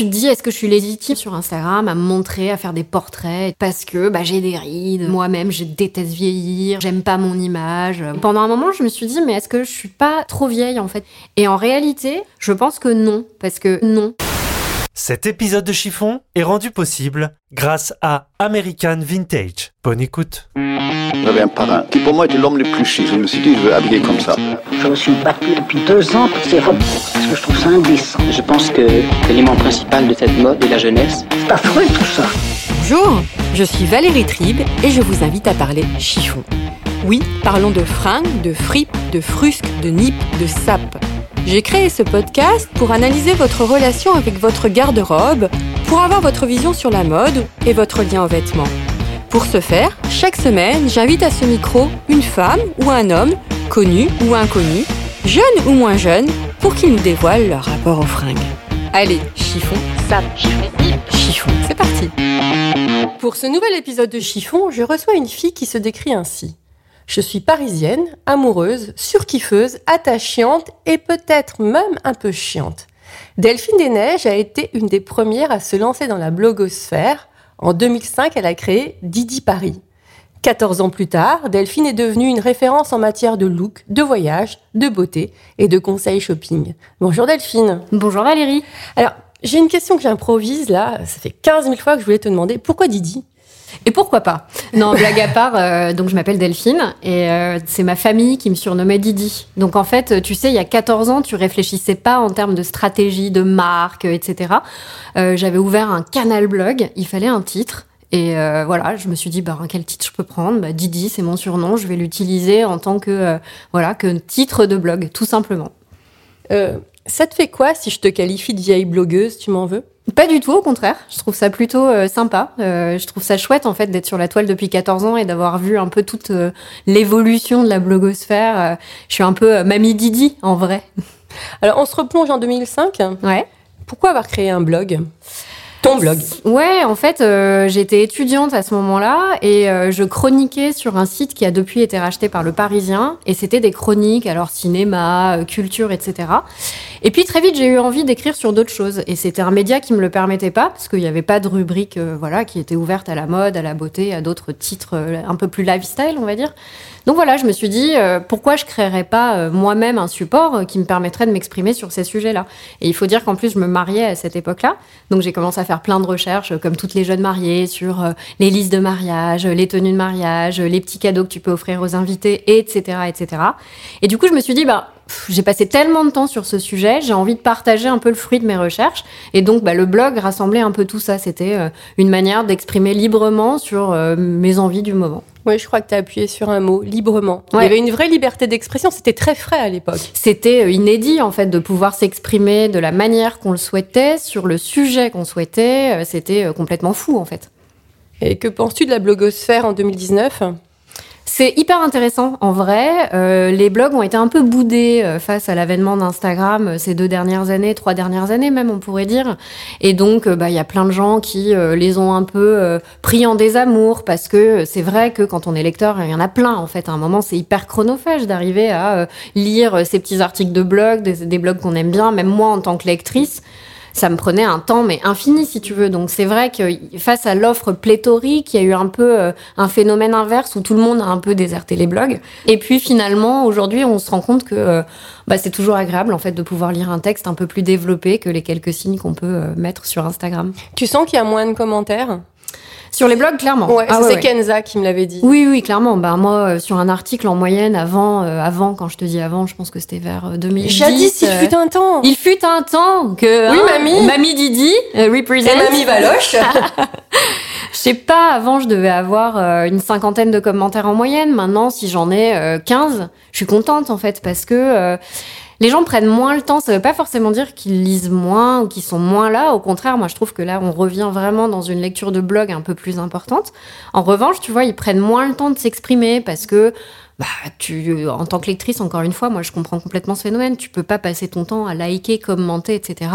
tu te dis, est-ce que je suis légitime sur Instagram à me montrer, à faire des portraits parce que bah, j'ai des rides, moi-même je déteste vieillir, j'aime pas mon image. Pendant un moment, je me suis dit, mais est-ce que je suis pas trop vieille en fait? Et en réalité, je pense que non, parce que non. Cet épisode de Chiffon est rendu possible grâce à American Vintage. Bonne écoute. J'avais un parrain qui pour moi était l'homme le plus chic. Je me suis dit, je veux habiller comme ça. Je me suis battu depuis deux ans pour ces robes parce que je trouve ça indécent. Je pense que l'élément principal de cette mode est la jeunesse. C'est affreux tout ça. Bonjour, je suis Valérie Tribe et je vous invite à parler chiffon. Oui, parlons de fringues, de fripes, de frusques, de nippes, de sapes. J'ai créé ce podcast pour analyser votre relation avec votre garde-robe, pour avoir votre vision sur la mode et votre lien aux vêtements. Pour ce faire, chaque semaine, j'invite à ce micro une femme ou un homme, connu ou inconnu, jeune ou moins jeune, pour qu'ils nous dévoilent leur rapport aux fringues. Allez, chiffon, chiffon, chiffon, c'est parti. Pour ce nouvel épisode de Chiffon, je reçois une fille qui se décrit ainsi. Je suis parisienne, amoureuse, surkiffeuse, attachante et peut-être même un peu chiante. Delphine Desneiges a été une des premières à se lancer dans la blogosphère. En 2005, elle a créé Didi Paris. 14 ans plus tard, Delphine est devenue une référence en matière de look, de voyage, de beauté et de conseils shopping. Bonjour Delphine. Bonjour Valérie. Alors, j'ai une question que j'improvise là. Ça fait 15 000 fois que je voulais te demander pourquoi Didi? Et pourquoi pas? Non, blague à part, euh, donc je m'appelle Delphine et euh, c'est ma famille qui me surnommait Didi. Donc en fait, tu sais, il y a 14 ans, tu réfléchissais pas en termes de stratégie, de marque, etc. Euh, J'avais ouvert un canal blog, il fallait un titre. Et euh, voilà, je me suis dit, bah, quel titre je peux prendre? Bah, Didi, c'est mon surnom, je vais l'utiliser en tant que, voilà, que titre de blog, tout simplement. ça te fait quoi si je te qualifie de vieille blogueuse? Tu m'en veux? Pas du tout, au contraire. Je trouve ça plutôt euh, sympa. Euh, je trouve ça chouette en fait d'être sur la toile depuis 14 ans et d'avoir vu un peu toute euh, l'évolution de la blogosphère. je suis un peu mamie Didi en vrai. Alors on se replonge en 2005. Ouais. Pourquoi avoir créé un blog? Ton blog Ouais, en fait, j'étais étudiante à ce moment-là et je chroniquais sur un site qui a depuis été racheté par Le Parisien. Et c'était des chroniques, alors cinéma, culture, etc. Et puis très vite, j'ai eu envie d'écrire sur d'autres choses. Et c'était un média qui me le permettait pas, parce qu'il n'y avait pas de rubrique euh, voilà, qui était ouverte à la mode, à la beauté, à d'autres titres euh, un peu plus lifestyle, on va dire. Donc voilà, je me suis dit, euh, pourquoi je créerais pas moi-même un support qui me permettrait de m'exprimer sur ces sujets-là? Et il faut dire qu'en plus, je me mariais à cette époque-là. Donc j'ai commencé à faire plein de recherches, comme toutes les jeunes mariées, sur les listes de mariage, les tenues de mariage, les petits cadeaux que tu peux offrir aux invités, etc., etc. Et du coup, je me suis dit, bah, j'ai passé tellement de temps sur ce sujet, j'ai envie de partager un peu le fruit de mes recherches. Et donc, bah, le blog rassemblait un peu tout ça. C'était euh, une manière d'exprimer librement sur euh, mes envies du moment. Je crois que tu as appuyé sur un mot, librement. Il y avait une vraie liberté d'expression, c'était très frais à l'époque. C'était euh, inédit, en fait, de pouvoir s'exprimer de la manière qu'on le souhaitait, sur le sujet qu'on souhaitait. C'était complètement fou, en fait. Et que penses-tu de la blogosphère en 2019 c'est hyper intéressant en vrai. Euh, les blogs ont été un peu boudés euh, face à l'avènement d'Instagram euh, ces deux dernières années, trois dernières années même, on pourrait dire. Et donc, bah, il y a plein de gens qui les ont un peu pris en désamour parce que c'est vrai que quand on est lecteur, il y en a plein en fait. À un moment, c'est hyper chronophage d'arriver à lire ces petits articles de blog, des, des blogs qu'on aime bien. Même moi, en tant que lectrice, ça me prenait un temps mais infini si tu veux. Donc c'est vrai que face à l'offre pléthorique, il y a eu un peu euh, un phénomène inverse où tout le monde a un peu déserté les blogs. Et puis finalement aujourd'hui, on se rend compte que euh, bah, c'est toujours agréable en fait de pouvoir lire un texte un peu plus développé que les quelques signes qu'on peut euh, mettre sur Instagram. Tu sens qu'il y a moins de commentaires? Sur les blogs, clairement. Ouais, ah c'est Kenza qui me l'avait dit. Oui, oui, clairement. Bah, moi, euh, sur un article en moyenne, avant, euh, avant, quand je te dis avant, je pense que c'était vers 2010. Euh, Jadis, il fut un temps. Il fut un temps que. Oui, hein, mamie. Mamie Didi, represent. Et mamie Valoche. Je sais pas, avant je devais avoir une cinquantaine de commentaires en moyenne. Maintenant, si j'en ai 15, je suis contente en fait parce que les gens prennent moins le temps. Ça veut pas forcément dire qu'ils lisent moins ou qu'ils sont moins là. Au contraire, moi, je trouve que là, on revient vraiment dans une lecture de blog un peu plus importante. En revanche, tu vois, ils prennent moins le temps de s'exprimer parce que bah, tu, en tant que lectrice, encore une fois, moi, je comprends complètement ce phénomène. Tu peux pas passer ton temps à liker, commenter, etc.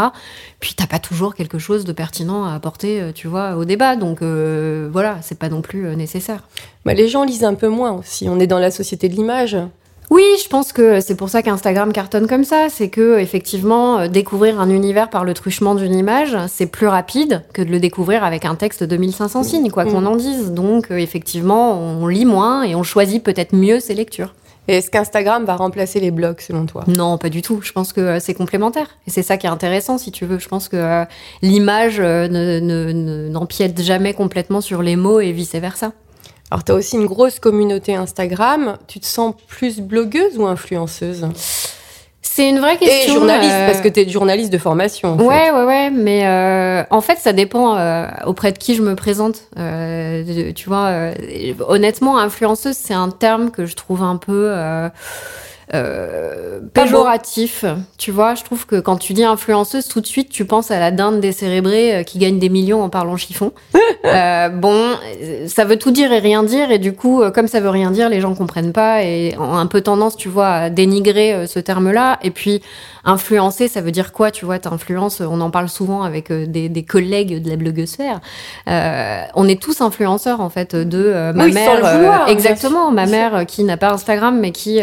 Puis t'as pas toujours quelque chose de pertinent à apporter, euh, tu vois, au débat. Donc euh, voilà, c'est pas non plus euh, nécessaire. Bah, les gens lisent un peu moins aussi. On est dans la société de l'image. Oui, je pense que c'est pour ça qu'Instagram cartonne comme ça. C'est que effectivement, euh, découvrir un univers par le truchement d'une image, c'est plus rapide que de le découvrir avec un texte de 1500 signes, quoi qu'on en dise. Donc euh, effectivement, on lit moins et on choisit peut-être mieux ses lectures. Et est-ce qu'Instagram va remplacer les blogs selon toi? Non, pas du tout. Je pense que euh, c'est complémentaire. Et c'est ça qui est intéressant, si tu veux. Je pense que euh, l'image euh, ne- ne- ne- n'empiète jamais complètement sur les mots et vice-versa. Alors, tu as aussi une grosse communauté Instagram. Tu te sens plus blogueuse ou influenceuse? C'est une vraie Et question. journaliste, euh, parce que tu es journaliste de formation. en fait. Ouais, ouais, ouais, mais euh, en fait, ça dépend euh, auprès de qui je me présente. Tu vois, honnêtement, influenceuse, c'est un terme que je trouve un peu euh, péjoratif. Tu vois, je trouve que quand tu dis influenceuse, tout de suite, tu penses à la dinde décérébrée euh, qui gagne des millions en parlant chiffon. Euh, bon, ça veut tout dire et rien dire, et du coup, euh, comme ça veut rien dire, les gens comprennent pas et ont un peu tendance, tu vois, à dénigrer ce terme-là. Et puis, influencer, ça veut dire quoi Tu vois, t'influences, on en parle souvent avec des, des collègues de la bloguosphère. Euh, on est tous influenceurs, en fait, de ma Oui, sans mère. le vouloir, bien exactement, ma mère qui n'a pas Instagram, mais qui,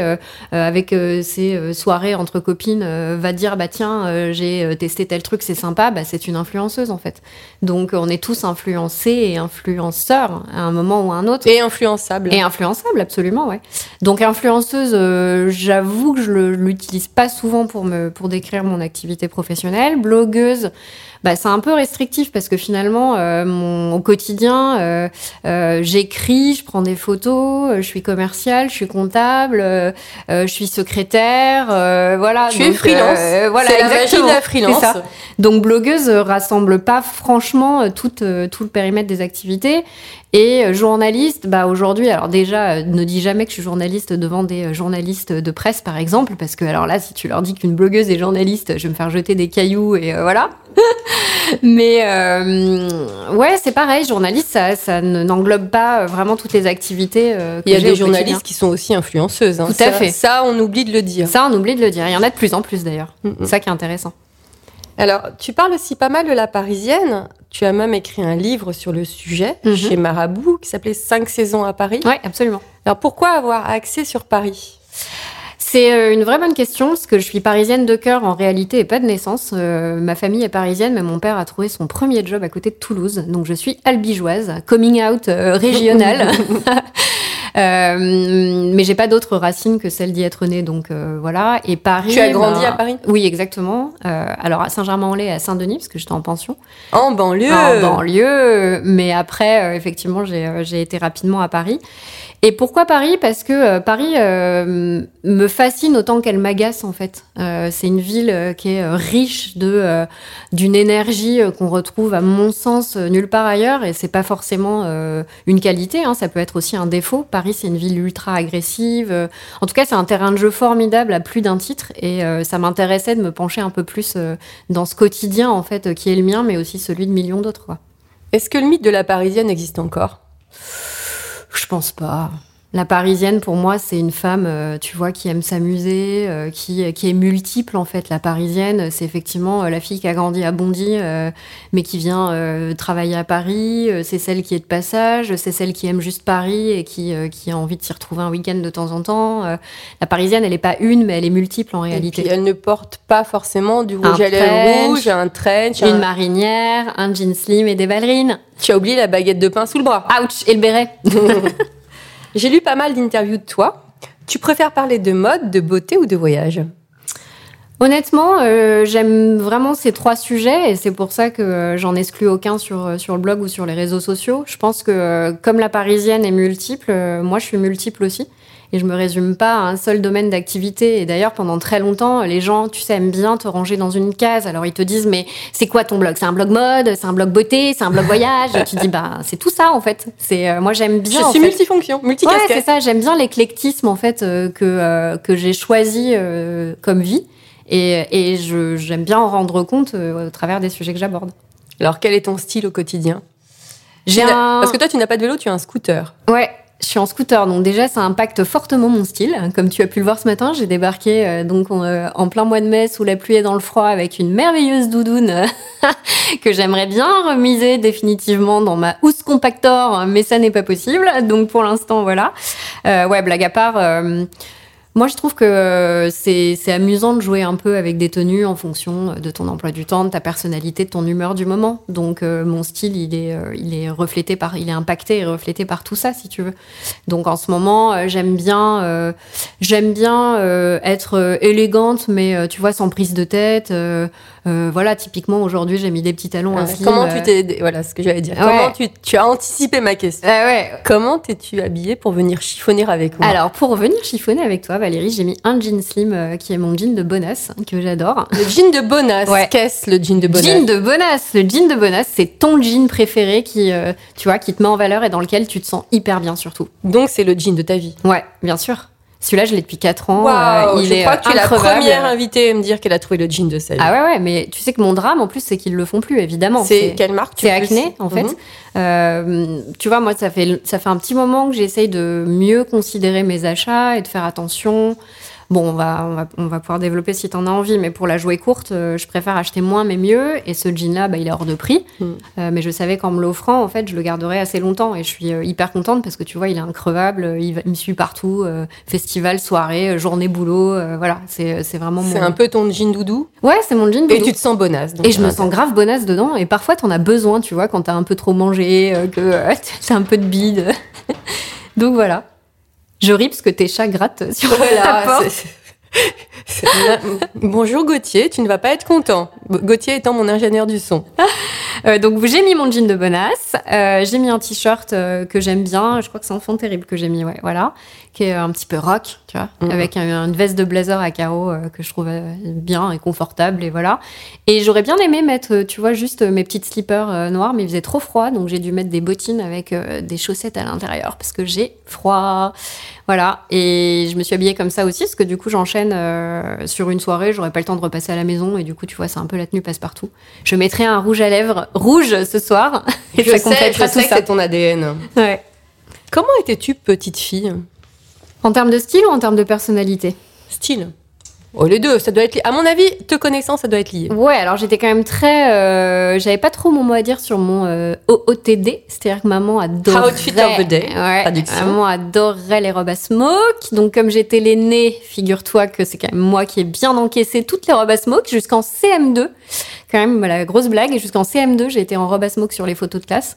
avec euh, ses euh, soirées entre copines, euh, va dire bah tiens, euh, j'ai euh, testé tel truc, c'est sympa. Bah, c'est une influenceuse, en fait. Donc, on est tous influencés et influenceurs à un moment ou à un autre. Et influençable. Et influençable, absolument, ouais. Donc influenceuse, euh, j'avoue que je l'utilise pas souvent pour me pour décrire mon activité professionnelle. Blogueuse, bah c'est un peu restrictif parce que finalement, euh, mon au quotidien, euh, euh, j'écris, je prends des photos, euh, je suis commerciale, je suis comptable, je suis secrétaire, euh, voilà. tu es Donc, freelance. euh, voilà, c'est exactement. la freelance. C'est ça. Donc blogueuse rassemble pas franchement tout, tout le périmètre des activités. Et euh, journaliste, bah aujourd'hui, alors déjà, euh, ne dis jamais que je suis journaliste devant des euh, journalistes de presse, par exemple, parce que alors là, si tu leur dis qu'une blogueuse est journaliste, je vais me faire jeter des cailloux et euh, voilà. Mais euh, ouais, c'est pareil, journaliste, ça, ça ne- n'englobe pas vraiment toutes les activités. euh, que Il y a des journalistes qui sont aussi influenceuses. hein. Tout à Ça- fait. Ça, on oublie de le dire. Ça, on oublie de le dire. Il y en a de plus en plus d'ailleurs. Mm, mm. C'est ça qui est intéressant. Alors, tu parles aussi pas mal de la Parisienne. Tu as même écrit un livre sur le sujet Mhm. chez Marabout qui s'appelait Cinq saisons à Paris. Ouais, absolument. Alors, pourquoi avoir accès sur Paris? C'est euh, une vraie bonne question, parce que je suis parisienne de cœur en réalité et pas de naissance. Euh, ma famille est parisienne, mais mon père a trouvé son premier job à côté de Toulouse. Donc je suis albigeoise, coming out euh, régional. Euh, mais j'ai pas d'autres racines que celle d'y être née, donc euh, voilà. Et Paris. Tu as grandi ben, à Paris? Oui, exactement. Euh, alors à Saint-Germain-en-Laye, à Saint-Denis, parce que j'étais en pension En banlieue. en banlieue, mais après, euh, effectivement, j'ai euh, j'ai été rapidement à Paris. Et pourquoi Paris? Parce que euh, Paris euh, me fascine autant qu'elle m'agace en fait. Euh, c'est une ville qui est riche de d'une énergie qu'on retrouve à mon sens nulle part ailleurs, et c'est pas forcément une qualité. Hein, ça peut être aussi un défaut. Paris, c'est une ville ultra agressive. En tout cas, c'est un terrain de jeu formidable à plus d'un titre, et ça m'intéressait de me pencher un peu plus dans ce quotidien en fait qui est le mien, mais aussi celui de millions d'autres. Est-ce que le mythe de la Parisienne existe encore? Je pense pas. La parisienne, pour moi, c'est une femme, euh, tu vois, qui aime s'amuser, euh, qui, qui est multiple, en fait. La parisienne, c'est effectivement euh, la fille qui a grandi à Bondy, mais qui vient travailler à Paris. C'est celle qui est de passage. C'est celle qui aime juste Paris et qui, qui a envie de s'y retrouver un week-end de temps en temps. La parisienne, elle est pas une, mais elle est multiple en Et réalité. puis, elle ne porte pas forcément du Un rouge à lèvres rouge, un trench. Une un- marinière, un jean slim et des ballerines. Tu as oublié la baguette de pain sous le bras. Ouch Et le béret. J'ai lu pas mal d'interviews de toi. Tu préfères parler de mode, de beauté ou de voyage? Honnêtement, euh, j'aime vraiment ces trois sujets et c'est pour ça que euh, j'en exclus aucun sur, euh, sur le blog ou sur les réseaux sociaux. Je pense que comme la parisienne est multiple, moi je suis multiple aussi et je me résume pas à un seul domaine d'activité. Et d'ailleurs, pendant très longtemps, les gens, tu sais, aiment bien te ranger dans une case. Alors ils te disent, mais c'est quoi ton blog? C'est un blog mode? C'est un blog beauté? C'est un blog voyage? Et tu dis, bah c'est tout ça en fait. C'est euh, moi j'aime bien. Je suis fait, multifonction, Ouais, multicasquette. c'est ça. J'aime bien l'éclectisme en fait euh, que euh, que j'ai choisi euh, comme vie et, et je- j'aime bien en rendre compte euh, au travers des sujets que j'aborde. Alors, quel est ton style au quotidien? Un Parce que toi, tu n'as pas de vélo, tu as un scooter. ouais. Je suis en scooter, donc déjà ça impacte fortement mon style. Comme tu as pu le voir ce matin, j'ai débarqué euh, donc en, euh, en plein mois de mai sous la pluie et dans le froid avec une merveilleuse doudoune euh, que j'aimerais bien remiser définitivement dans ma housse compactor, mais ça n'est pas possible. Donc pour l'instant voilà. Euh, ouais, blague à part. Moi, je trouve que euh, c'est amusant de jouer un peu avec des tenues en fonction de ton emploi du temps, de ta personnalité, de ton humeur du moment. Donc, euh, mon style, il est, euh, il est reflété par, il est impacté et reflété par tout ça, si tu veux. Donc, en ce moment, j'aime bien, j'aime bien être élégante, mais tu vois, sans prise de tête. Euh, voilà, typiquement aujourd'hui, j'ai mis des petits talons infimes. comment euh, tu t'es. Voilà ce que j'allais dire. Ouais. Comment tu, tu as anticipé ma question Ah ouais, Comment t'es-tu habillée pour venir chiffonner avec moi Alors, pour revenir chiffonner avec toi, Valérie, j'ai mis un jean slim euh, qui est mon jean de bonasse, que j'adore. Le jean de Bonas. Ouais. Qu'est-ce le jean de Bonas Jean de bonasse. Le jean de bonasse, c'est ton jean préféré qui, euh, tu vois, qui te met en valeur et dans lequel tu te sens hyper bien surtout. Donc c'est le jean de ta vie. Ouais, bien sûr. Celui-là, je l'ai depuis 4 ans. Euh, il je est crois euh, que tu es la première invitée à me dire qu'elle a trouvé le jean de sa vie. Ah ouais, ouais, mais tu sais que mon drame, en plus, c'est qu'ils le font plus, évidemment. c'est quelle marque tu C'est Acné, en fait. Mhm. Euh, tu vois, moi, ça fait, ça fait un petit moment que j'essaye de mieux considérer mes achats et de faire attention. Bon, on va, on va, on va pouvoir développer si t'en as envie, mais pour la jouer courte, euh, je préfère acheter moins mais mieux. Et ce jean-là, bah, il est hors de prix. Mm. Euh, mais je savais qu'en me l'offrant, en fait, je le garderais assez longtemps. Et je suis euh, hyper contente parce que tu vois, il est increvable. Il, va- il me suit partout. euh, festival, soirée, journée, boulot. euh, voilà, c'est c'est vraiment C'est mon. un peu ton jean doudou. Ouais, c'est mon jean. Et doudou. tu te sens bonasse. donc Et je me sens grave bonasse dedans. Et parfois, t'en as besoin, tu vois, quand t'as un peu trop mangé, que t'as un peu de bide. Donc voilà. Je ris parce que tes chats grattent sur la Voilà, porte. c'est- c'est- Bonjour Gauthier, tu ne vas pas être content. Gauthier étant mon ingénieur du son. Euh, donc j'ai mis mon jean de bonasse. Euh, j'ai mis un t-shirt euh, que j'aime bien. Je crois que c'est Enfant Terrible que j'ai mis, ouais, voilà. Qui est un petit peu rock, tu vois. Mhm. Avec un- une veste de blazer à carreaux euh, que je trouve bien et confortable, et voilà. Et j'aurais bien aimé mettre, euh, tu vois, juste euh, mes petites slippers euh, noirs, mais il faisait trop froid, donc j'ai dû mettre des bottines avec euh, des chaussettes à l'intérieur parce que j'ai froid. Voilà. Et je me suis habillée comme ça aussi, parce que du coup, j'enchaîne sur une soirée, j'aurais pas le temps de repasser à la maison, et du coup, tu vois, c'est un peu la tenue passe-partout. Je mettrai un rouge à lèvres rouge ce soir, et je ça sais, complètera je tout sais que ça. c'est ton ADN. Ouais. Comment étais-tu petite fille? En termes de style ou en termes de personnalité Style Oh, les deux, ça doit être lié. À mon avis, te connaissant, ça doit être lié. Ouais, alors j'étais quand même très. euh, J'avais pas trop mon mot à dire sur mon euh, OOTD, c'est-à-dire que maman adorait. Outfit of the day, Ouais, traduction. maman adorait les robes à smoke. Donc, comme j'étais l'aînée, figure-toi que c'est quand même moi qui ai bien encaissé toutes les robes à smoke jusqu'en CM2. Quand même, la grosse blague. Et jusqu'en CM2, j'ai été en robe à smoke sur les photos de classe.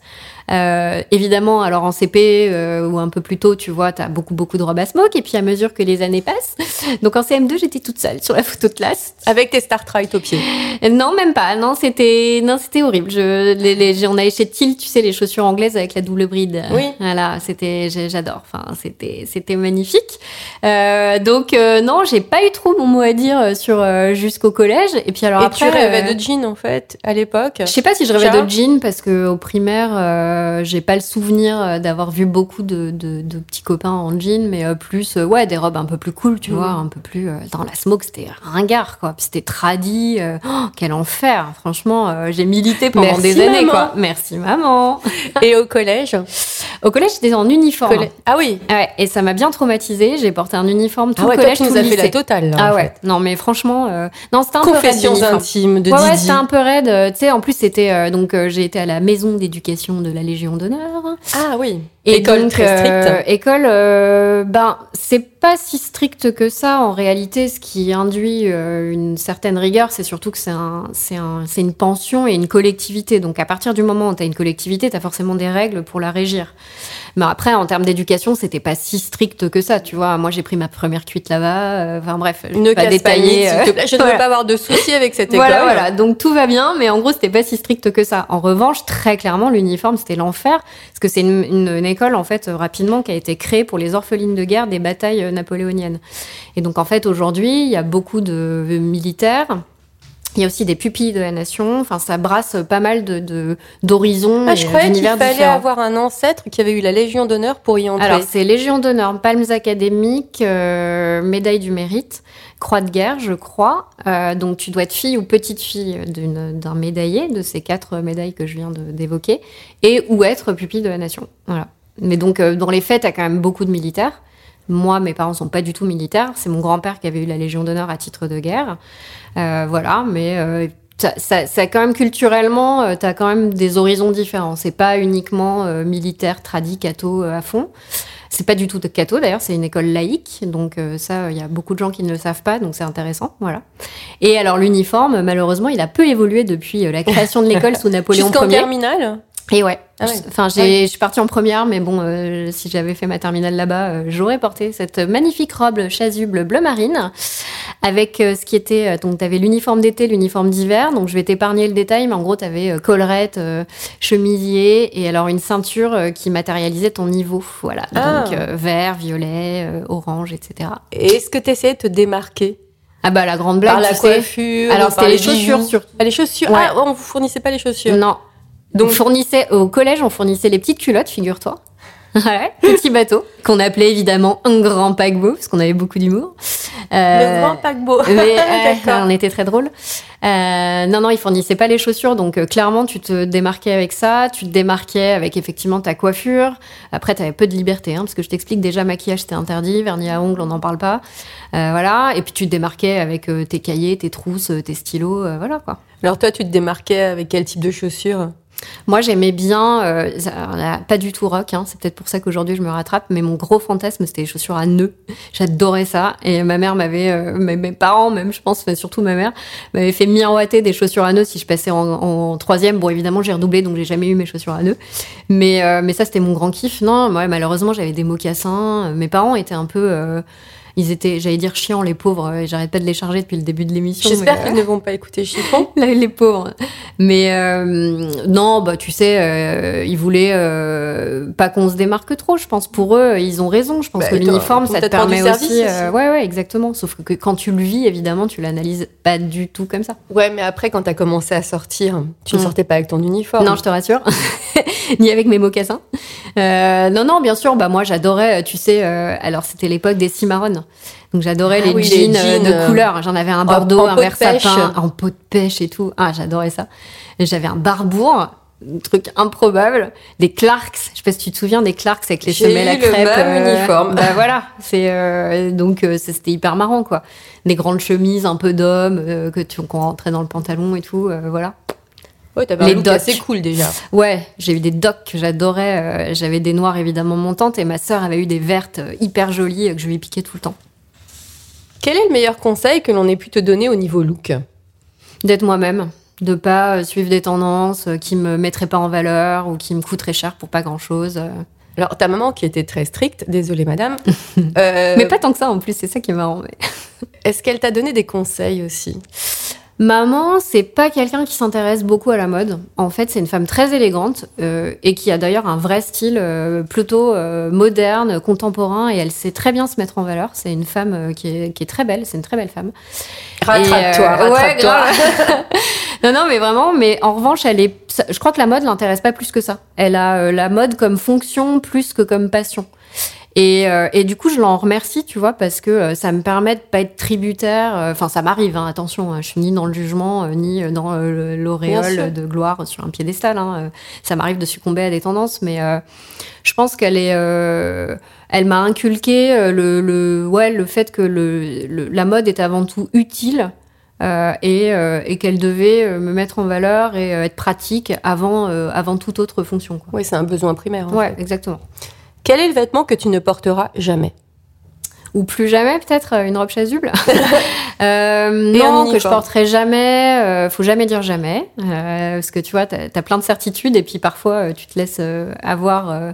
Euh, évidemment, alors en CP euh, ou un peu plus tôt, tu vois, t'as beaucoup, beaucoup de robes à smoke. Et puis, à mesure que les années passent, donc en CM2, j'étais toute seule sur la photo de classe. Avec tes Star Trek au pied. Euh, Non, même pas. Non, c'était non, c'était horrible. Je, les, les, on avait chez Tilt, tu sais, les chaussures anglaises avec la double bride. Oui. Voilà, c'était, j'adore. Enfin, c'était, c'était magnifique. Euh, donc euh, non, j'ai pas eu trop mon mot à dire sur euh, jusqu'au collège. Et puis alors Et après, tu rêvais euh, de jean, en fait, à l'époque? Je sais pas si je rêvais de jean parce que au primaire, euh, j'ai pas le souvenir euh, d'avoir vu beaucoup de, de, de petits copains en jean, mais euh, plus euh, ouais des robes un peu plus cool, tu Mhm. vois, un peu plus dans la smoke, c'était ringard quoi, Puis c'était tradi, oh, quel enfer. Franchement, j'ai milité pendant Merci, des années maman. quoi. Merci maman. Et au collège? Au collège, j'étais en uniforme. Collè- Ah oui Ouais, et ça m'a bien traumatisée. J'ai porté un uniforme tout Ah ouais, le toi, collège, tu nous tout as fait la totale, là, Ah en ouais. fait. Non, mais franchement, euh, non, c'était un peu raide, Confessions intimes de ouais, ouais, c'était un peu raide. euh, Tu sais, en plus, c'était euh, donc euh, j'ai été à la maison d'éducation de la Légion d'honneur. Ah oui. Et École donc, très stricte. euh, école, euh, ben c'est pas si strict que ça en réalité. Ce qui induit euh, une certaine rigueur, c'est surtout que c'est un, c'est un, c'est une pension et une collectivité. Donc à partir du moment où t'as une collectivité, t'as forcément des règles pour la régir. Mais après, en termes d'éducation, c'était pas si strict que ça. Tu vois, moi j'ai pris ma première cuite là-bas. euh, Enfin bref, je Ne pas détailler. euh, te. Je ne veux pas avoir de soucis avec cette école. Voilà, voilà. Donc tout va bien, mais en gros, c'était pas si strict que ça. En revanche, très clairement, l'uniforme, c'était l'enfer. Parce que c'est une, une- une école, en fait, rapidement, qui a été créée pour les orphelines de guerre des batailles euh, napoléoniennes. Et donc, en fait, aujourd'hui, il y a beaucoup de militaires. Il y a aussi des pupilles de la nation. Enfin, ça brasse pas mal de, d'horizons Ah, je croyais qu'il fallait différents. avoir un ancêtre qui avait eu la Légion d'honneur pour y entrer. Alors, c'est Légion d'honneur, palmes académiques, euh, médaille du mérite, croix de guerre, je crois. Euh, donc, tu dois être fille ou petite fille d'un médaillé, de ces quatre médailles que je viens d'évoquer, et ou être pupille de la nation. Voilà. Mais donc, euh, dans les faits, tu as quand même beaucoup de militaires. Moi, mes parents sont pas du tout militaires. C'est mon grand-père qui avait eu la Légion d'honneur à titre de guerre. Euh, voilà, mais euh, ça, ça, ça, quand même culturellement, euh, t'as quand même des horizons différents. C'est pas uniquement euh, militaire, tradi, catho euh, à fond. C'est pas du tout de catho d'ailleurs, c'est une école laïque, donc euh, ça, il y a beaucoup de gens qui ne le savent pas, donc c'est intéressant, voilà. Et alors l'uniforme, malheureusement, il a peu évolué depuis la création de l'école sous Napoléon Jusqu'en Ier. terminale Et ouais. Ah ouais. Enfin, j'ai, je suis partie en première, mais bon, euh, si j'avais fait ma terminale là-bas, euh, j'aurais porté cette magnifique robe chasuble bleu marine avec euh, ce qui était. euh, donc, t'avais l'uniforme d'été, l'uniforme d'hiver. Donc, je vais t'épargner le détail, mais en gros, t'avais euh, collerette, euh, chemisier et alors une ceinture euh, qui matérialisait ton niveau. Voilà. Ah. Donc, euh, vert, violet, euh, orange, etc. Et est-ce que tu essayais de te démarquer? Ah bah, la grande blague, Par la tu sais. coeffure Alors, c'était les chaussures sur. Ah, les chaussures Ouais. Ah, on vous fournissait pas les chaussures Non. Donc- Donc, on fournissait, au collège, on fournissait les petites culottes, figure-toi. Ouais, petit bateau, qu'on appelait évidemment un grand paquebot, parce qu'on avait beaucoup d'humour. Le Euh, grand paquebot. mais, euh, D'accord. on était très drôles. Euh, non, non, ils fournissaient pas les chaussures, donc euh, clairement, tu te démarquais avec ça. Tu te démarquais avec effectivement ta coiffure. Après, tu avais peu de liberté, hein, parce que je t'explique déjà, maquillage c'était interdit, vernis à ongles, on n'en parle pas. Euh, voilà. Et puis tu te démarquais avec euh, tes cahiers, tes trousses, tes stylos, voilà quoi. Alors toi, tu te démarquais avec quel type de chaussures? Moi, j'aimais bien, euh, pas du tout rock, hein, c'est peut-être pour ça qu'aujourd'hui je me rattrape, mais mon gros fantasme, c'était les chaussures à nœuds. J'adorais ça. Et ma mère m'avait, euh, mes, parents même, je pense, mais surtout ma mère, m'avait fait miroiter des chaussures à nœuds si je passais en, troisième. Bon, évidemment, j'ai redoublé, donc j'ai jamais eu mes chaussures à nœuds. Mais, euh, mais ça, c'était mon grand kiff. Non, moi, malheureusement, j'avais des mocassins. Mes parents étaient un peu... euh, ils étaient, j'allais dire chiants, les pauvres, et j'arrête pas de les charger depuis le début de l'émission. J'espère mais, euh, qu'ils ne vont pas écouter Chiffon. Les pauvres. Mais euh, non, bah tu sais, euh, ils voulaient euh, pas qu'on se démarque trop. Je pense pour eux, ils ont raison. Je pense Bah, que l'uniforme, ça te permet service aussi. euh, ouais, ouais, exactement. Sauf que quand tu le vis, évidemment, tu l'analyses pas du tout comme ça. Ouais, mais après, quand t'as commencé à sortir, tu ne Mm. sortais pas avec ton uniforme. Non, je te rassure, ni avec mes mocassins. Euh, non, non, bien sûr. Bah moi, j'adorais. Tu sais, euh, alors c'était l'époque des cimarrones. Donc j'adorais Ah les, oui, les jeans, euh, jeans, de euh, couleur. J'en avais un bordeaux, en un vert pêche. sapin, en peau de pêche et tout. Ah, j'adorais ça. J'avais un barbour. Un truc improbable, des Clarks. Je sais pas si tu te souviens des Clarks avec les semelles à eu le crêpes. même uniforme. Bah voilà, c'est euh, donc euh, c'était hyper marrant quoi. Des grandes chemises un peu d'homme euh, que tu qu'on rentrait dans le pantalon et tout. euh, voilà. Ouais, t'avais Les un look docks. assez cool déjà. Ouais, j'ai eu des docks que j'adorais. euh, J'avais des noirs évidemment montantes et ma sœur avait eu des vertes euh, hyper jolies euh, que je lui piquais tout le temps. Quel est le meilleur conseil que l'on ait pu te donner au niveau look? D'être moi-même, de pas suivre des tendances qui me mettraient pas en valeur ou qui me coûteraient cher pour pas grand chose. Alors, ta maman qui était très stricte, désolée madame, euh, Mais pas tant que ça en plus, c'est ça qui est marrant. mais- est-ce qu'elle t'a donné des conseils aussi? Maman, c'est pas quelqu'un qui s'intéresse beaucoup à la mode. En fait, c'est une femme très élégante euh, et qui a d'ailleurs un vrai style euh, plutôt euh, moderne, contemporain et elle sait très bien se mettre en valeur. C'est une femme qui, est, qui est très belle, c'est une très belle femme. Rattrape-toi, ouais, rattrape-toi. non, non, mais vraiment, mais en revanche, elle est. Je crois que la mode l'intéresse pas plus que ça. Elle a la mode comme fonction plus que comme passion. Et, euh, et du coup, je l'en remercie, tu vois, parce que euh, ça me permet de pas être tributaire. euh, Enfin, ça m'arrive, hein, attention, hein, je suis ni dans le jugement, ni dans l'auréole de gloire sur un piédestal. Hein, ça m'arrive de succomber à des tendances, mais euh, je pense qu'elle est. euh, elle m'a inculqué le, le, ouais, le fait que le, le- la mode est avant tout utile. euh, et, euh, et qu'elle devait me mettre en valeur et euh, être pratique avant, avant toute autre fonction. Oui, c'est un besoin primaire. Ouais, fait. exactement. Quel est le vêtement que tu ne porteras jamais? Ou plus jamais, peut-être, euh, une robe chasuble. euh, non, que je porterai jamais. euh, faut jamais dire jamais. euh, parce que tu vois, t'as as plein de certitudes et puis parfois, tu te laisses avoir.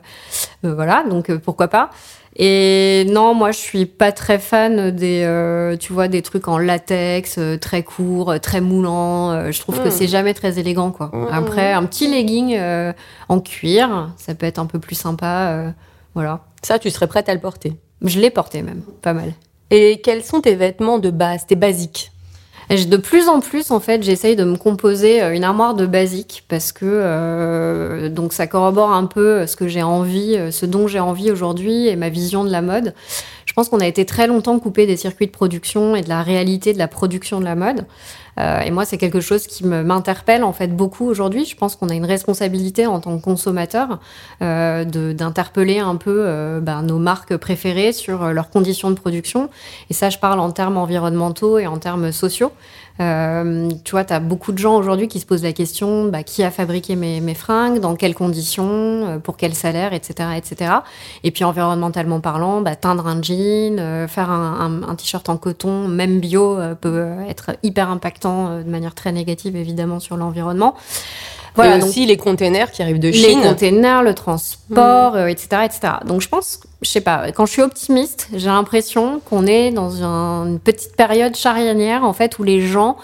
voilà, donc pourquoi pas. Et non, moi, je suis pas très fan des, tu vois, des trucs en latex, très courts, très moulants. je trouve que Mm. c'est jamais très élégant, quoi. Mm. Après, un petit legging en cuir, ça peut être un peu plus sympa. Euh, voilà. Ça, tu serais prête à le porter. Je l'ai porté même, pas mal. Et quels sont tes vêtements de base, tes basiques? De plus en plus, en fait, j'essaye de me composer euh, une armoire de basique parce que euh, donc ça corrobore un peu ce que j'ai envie, euh, ce dont j'ai envie aujourd'hui et ma vision de la mode. Je pense qu'on a été très longtemps coupé des circuits de production et de la réalité de la production de la mode. Euh, et moi, c'est quelque chose qui m'interpelle en fait beaucoup aujourd'hui. Je pense qu'on a une responsabilité en tant que consommateur euh, d'interpeller un peu euh, ben, nos marques préférées sur euh, leurs conditions de production. Et ça, je parle en termes environnementaux et en termes sociaux. Euh, tu vois, tu as beaucoup de gens aujourd'hui qui se posent la question bah, qui a fabriqué mes, mes fringues, dans quelles conditions, euh, pour quel salaire, etc. etc. Et puis environnementalement parlant, bah, teindre un jean, euh, faire un, un- un t-shirt en coton, même bio, euh, peut être hyper impactant de manière très négative évidemment sur l'environnement. Voilà, donc- aussi les containers qui arrivent de les Chine. containers, le transport, euh, etc., etc. Donc je pense, je sais pas, quand je suis optimiste, j'ai l'impression qu'on est dans un- une petite période charnière en fait où les gens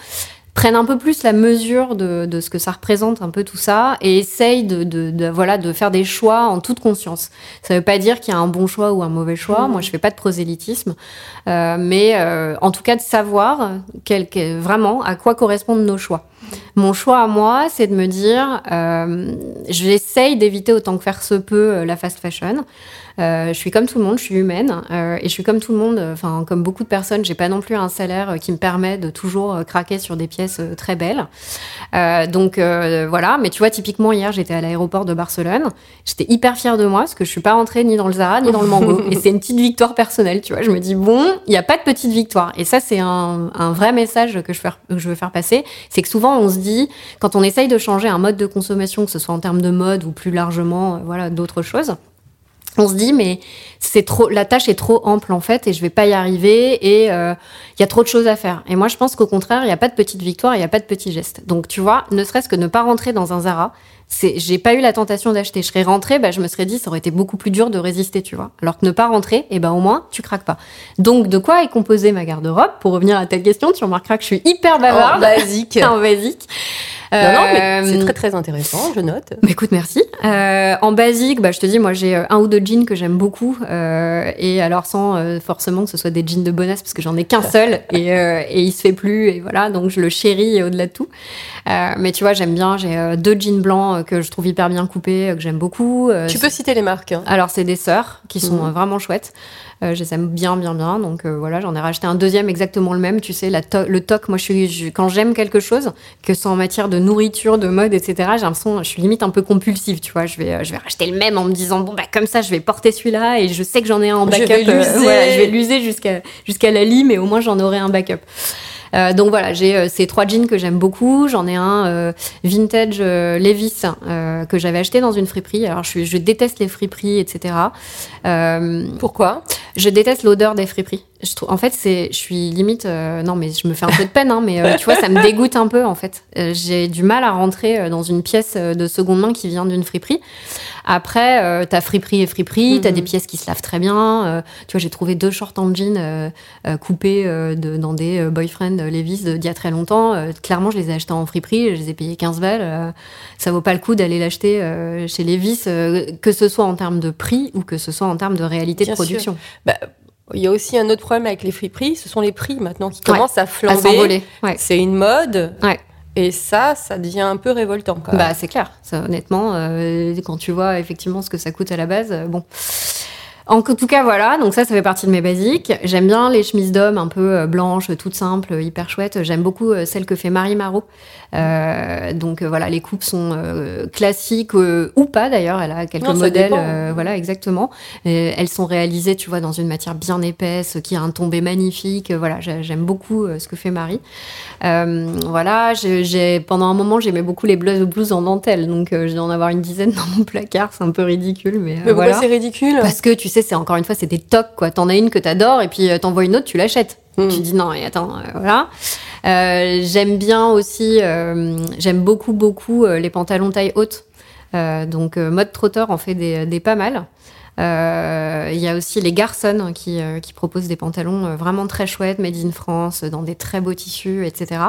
prennent un peu plus la mesure de, de ce que ça représente un peu tout ça et essayent de, de, de- voilà de faire des choix en toute conscience. Ça veut pas dire qu'il y a un bon choix ou un mauvais choix. Moi, je fais pas de prosélytisme, euh, mais euh, en tout cas de savoir quel, vraiment à quoi correspondent nos choix. Mon choix à moi, c'est de me dire, euh, j'essaye d'éviter autant que faire se peut euh, la fast fashion. Euh, je suis comme tout le monde, je suis humaine euh, et je suis comme tout le monde, euh, enfin comme beaucoup de personnes, j'ai pas non plus un salaire qui me permet de toujours craquer sur des pièces très belles. Euh, donc euh, voilà, mais tu vois, typiquement hier, j'étais à l'aéroport de Barcelone, j'étais hyper fière de moi parce que je suis pas rentrée ni dans le Zara ni dans le Mango et c'est une petite victoire personnelle, tu vois. Je me dis bon, il y a pas de petite victoire et ça c'est un, un vrai message que je, faire- que je veux faire passer, c'est que souvent on se dit quand on essaye de changer un mode de consommation, que ce soit en termes de mode ou plus largement, voilà, d'autres choses on se dit mais c'est trop la tâche est trop ample en fait et je vais pas y arriver et euh, il y a trop de choses à faire. Et moi je pense qu'au contraire il y a pas de petite victoire il y a pas de petits gestes. Donc tu vois ne serait-ce que ne pas rentrer dans un Zara c'est j'ai pas eu la tentation d'acheter. Je serais rentrée bah je me serais dit ça aurait été beaucoup plus dur de résister tu vois. Alors que ne pas rentrer et ben au moins tu craques pas. Donc de quoi est composée ma garde-robe? Pour revenir à ta question tu remarqueras que je suis hyper En bavarde. basique. en basique Non, non, mais Euh, c'est très très intéressant, je note. bah, écoute, merci. Euh, en basique, bah, je te dis, moi j'ai euh, un ou deux jeans que j'aime beaucoup. euh, et alors sans euh, forcément que ce soit des jeans de bonasse, parce que j'en ai qu'un seul et, euh, et il se fait plus. Et voilà, donc je le chéris au-delà de tout. Euh, mais tu vois, j'aime bien. J'ai deux jeans blancs que je trouve hyper bien coupés, que j'aime beaucoup. Tu peux citer les marques. hein. alors, c'est des sœurs qui sont Mhm. euh, vraiment chouettes. Euh, je les aime bien, bien, bien. Donc euh, voilà, j'en ai racheté un deuxième exactement le même. Tu sais, la to- le toc, moi, je suis, je- quand j'aime quelque chose, que ce soit en matière de nourriture, de mode, etc., j'ai l'impression, je suis limite un peu compulsive, tu vois. Je vais, euh, je vais racheter le même en me disant, bon, bah, comme ça, je vais porter celui-là et je sais que j'en ai un en backup. je vais l'user jusqu'à jusqu'à la lime et au moins, j'en aurai un backup. Euh, donc voilà, j'ai euh, ces trois jeans que j'aime beaucoup. J'en ai un euh, vintage Levis que j'avais acheté dans une friperie. Alors je, je déteste les friperies, etc. Pourquoi? Je déteste l'odeur des friperies. Je trouve, en fait, c'est, je suis limite, euh, non, mais je me fais un peu de peine, hein, mais euh, tu vois, ça me dégoûte un peu, en fait. Euh, j'ai du mal à rentrer dans une pièce de seconde main qui vient d'une friperie. Après, t'as friperie et friperie, t'as Mhm. des pièces qui se lavent très bien. tu vois, j'ai trouvé deux shorts en jean coupés de, dans des boyfriend Levi's d'il y a très longtemps. Clairement, je les ai achetés en friperie, je les ai payés 15 balles. ça vaut pas le coup d'aller l'acheter chez Levi's, que ce soit en termes de prix ou que ce soit en termes de réalité Bien de production. Bah, Il y a aussi un autre problème avec les friperies, ce sont les prix maintenant qui Ouais, commencent à flamber. Ouais. C'est une mode. Ouais. Et ça, ça devient un peu révoltant quand même. Bah, c'est clair. Ça, honnêtement, euh, quand tu vois effectivement ce que ça coûte à la base, euh, bon. En tout cas, voilà. Donc ça, ça fait partie de mes basiques. J'aime bien les chemises d'homme un peu euh, blanches, toutes simples, hyper chouettes. J'aime beaucoup euh, celle que fait Marie Marot. Euh, donc euh, voilà, les coupes sont euh, classiques euh, ou pas d'ailleurs. Elle a quelques Non, modèles, euh, voilà, exactement. Et elles sont réalisées, tu vois, dans une matière bien épaisse, qui a un tombé magnifique. Voilà, j'ai- j'aime beaucoup euh, ce que fait Marie. Euh, voilà, j'ai j'ai- pendant un moment, j'aimais beaucoup les blouses, blouses en dentelle, donc euh, je dois en avoir une dizaine dans mon placard. C'est un peu ridicule, mais, euh, Mais pourquoi voilà. c'est ridicule? Parce que tu sais, c'est encore une fois, c'est des tocs, quoi. T'en as une que t'adores et puis euh, t'en vois une autre, tu l'achètes. Hmm. Tu dis non, et attends, euh, voilà. Euh, j'aime bien aussi, euh, j'aime beaucoup, beaucoup les pantalons taille haute. Donc, mode trotteur en fait des, des pas mal. Euh, Il y a aussi les Garçons qui, euh, qui proposent des pantalons euh, vraiment très chouettes, made in France, dans des très beaux tissus, etc.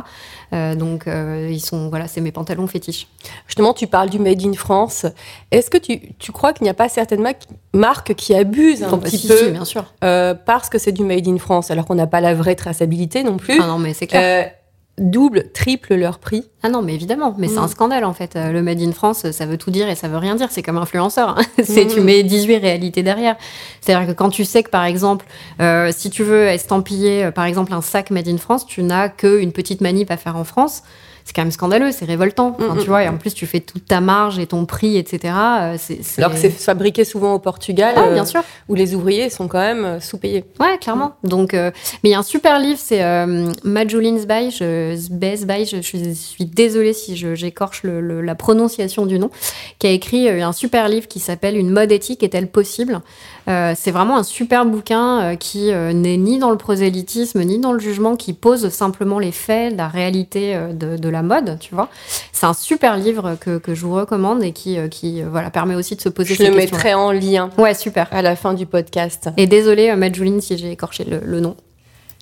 Euh, donc, euh, ils sont, voilà, c'est mes pantalons fétiches. Justement, tu parles du Made in France. Est-ce que tu, tu crois qu'il n'y a pas certaines ma- marques qui abusent un Enfin, petit si, peu si, bien sûr. euh, parce que c'est du Made in France, alors qu'on n'a pas la vraie traçabilité non plus? Ah non, mais c'est clair. Double, triple leur prix. Ah non, mais évidemment, mais c'est Mm. un scandale en fait. Euh, Le Made in France, ça veut tout dire et ça veut rien dire. C'est comme influenceur. hein. c'est Mm. tu mets 18 réalités derrière. C'est-à-dire que quand tu sais que par exemple, euh, si tu veux estampiller euh, par exemple un sac Made in France, tu n'as qu'une petite manip à faire en France. C'est quand même scandaleux, c'est révoltant. Enfin, Mm, tu vois, et en plus tu fais toute ta marge et ton prix, etc. Euh, Alors que c'est fabriqué souvent au Portugal, Ah, euh, bien sûr. où les ouvriers sont quand même euh, sous-payés. Ouais, clairement. Donc, euh, mais il y a un super livre, c'est euh, Majolin Zbay, je, je, je suis désolée si j'écorche le- le- la prononciation du nom, qui a écrit un super livre qui s'appelle Une mode éthique est-elle possible? Euh, C'est vraiment un super bouquin euh, qui euh, n'est ni dans le prosélytisme ni dans le jugement, qui pose simplement les faits, la réalité de, de la mode, tu vois. C'est un super livre que, que je vous recommande et qui, qui voilà, permet aussi de se poser Je ces le questions. mettrai en lien Ouais, super. à la fin du podcast. Et désolée, Majolin, si j'ai écorché le- le nom.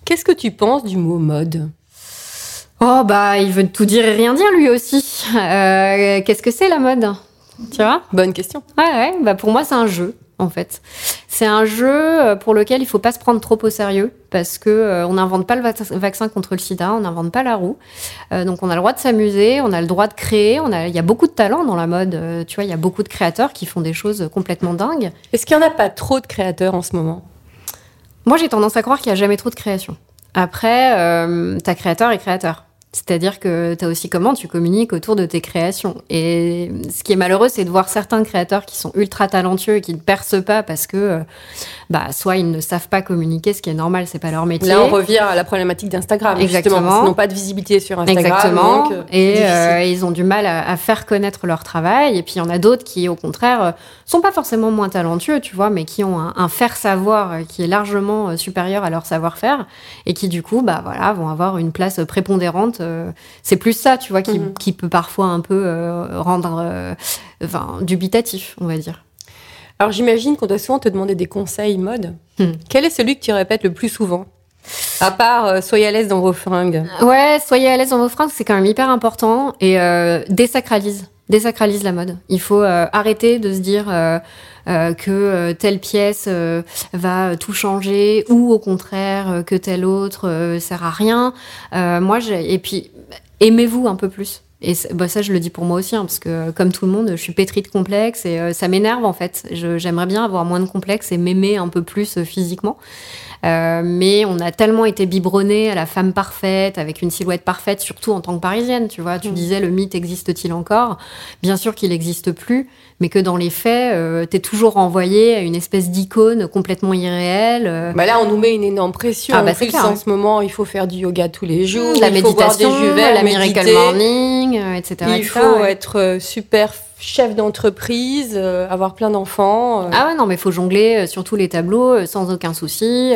Qu'est-ce que tu penses du mot mode? Oh bah il veut tout dire et rien dire lui aussi. Qu'est-ce que c'est la mode? Tu vois? Bonne question. Ouais ouais. Bah pour moi c'est un jeu en fait. C'est un jeu euh, pour lequel il faut pas se prendre trop au sérieux parce que euh, on n'invente pas le vac- vaccin contre le sida, on n'invente pas la roue. Euh, donc on a le droit de s'amuser, on a le droit de créer. On a il y a beaucoup de talent dans la mode. euh, tu vois il y a beaucoup de créateurs qui font des choses complètement dingues. Est-ce qu'il n'y en a pas trop de créateurs en ce moment? Moi, j'ai tendance à croire qu'il n'y a jamais trop de création. Après, euh, t'as créateur et créateur. C'est-à-dire que t'as aussi comment tu communiques autour de tes créations. Et ce qui est malheureux, c'est de voir certains créateurs qui sont ultra talentueux et qui ne percent pas parce que, euh, bah, soit ils ne savent pas communiquer, ce qui est normal, c'est pas leur métier. Là, on revient à la problématique d'Instagram. Exactement. Justement, ils n'ont pas de visibilité sur Instagram. Exactement. donc, euh, et euh, ils ont du mal à, à faire connaître leur travail. Et puis il y en a d'autres qui, au contraire, euh, sont pas forcément moins talentueux, tu vois, mais qui ont un, un faire savoir euh, qui est largement supérieur à leur savoir-faire et qui du coup, bah voilà, vont avoir une place prépondérante. c'est plus ça, tu vois, qui, Mhm. qui peut parfois un peu euh, rendre, euh, enfin, dubitatif, on va dire. Alors, j'imagine qu'on doit souvent te demander des conseils mode. Hmm. Quel est celui que tu répètes le plus souvent? À part euh, soyez à l'aise dans vos fringues. Ouais, soyez à l'aise dans vos fringues, c'est quand même hyper important. Et euh, désacralise, désacralise la mode. Il faut euh, arrêter de se dire que telle pièce va tout changer ou au contraire que telle autre sert à rien. Moi, j'ai et puis aimez-vous un peu plus. Et bah, ça, je le dis pour moi aussi, hein, parce que comme tout le monde, je suis pétrie de complexes et euh, ça m'énerve en fait. J'aimerais bien avoir moins de complexes et m'aimer un peu plus euh, physiquement. Euh, mais on a tellement été biberonné à la femme parfaite, avec une silhouette parfaite, surtout en tant que parisienne, tu vois. Tu Mm. disais, le mythe existe-t-il encore? Bien sûr qu'il n'existe plus, mais que dans les faits, euh, t'es toujours renvoyé à une espèce d'icône complètement irréelle. euh, Bah là, on nous met une énorme pression. Ah bah, en plus, clair, en ce moment, il faut faire du yoga tous les jours. la il faut boire méditation, des la miracle morning, etc. Il etc., faut ouais. être super chef d'entreprise, euh, avoir plein d'enfants. euh. Ah ouais, non, mais faut jongler euh, sur tous les tableaux sans aucun souci,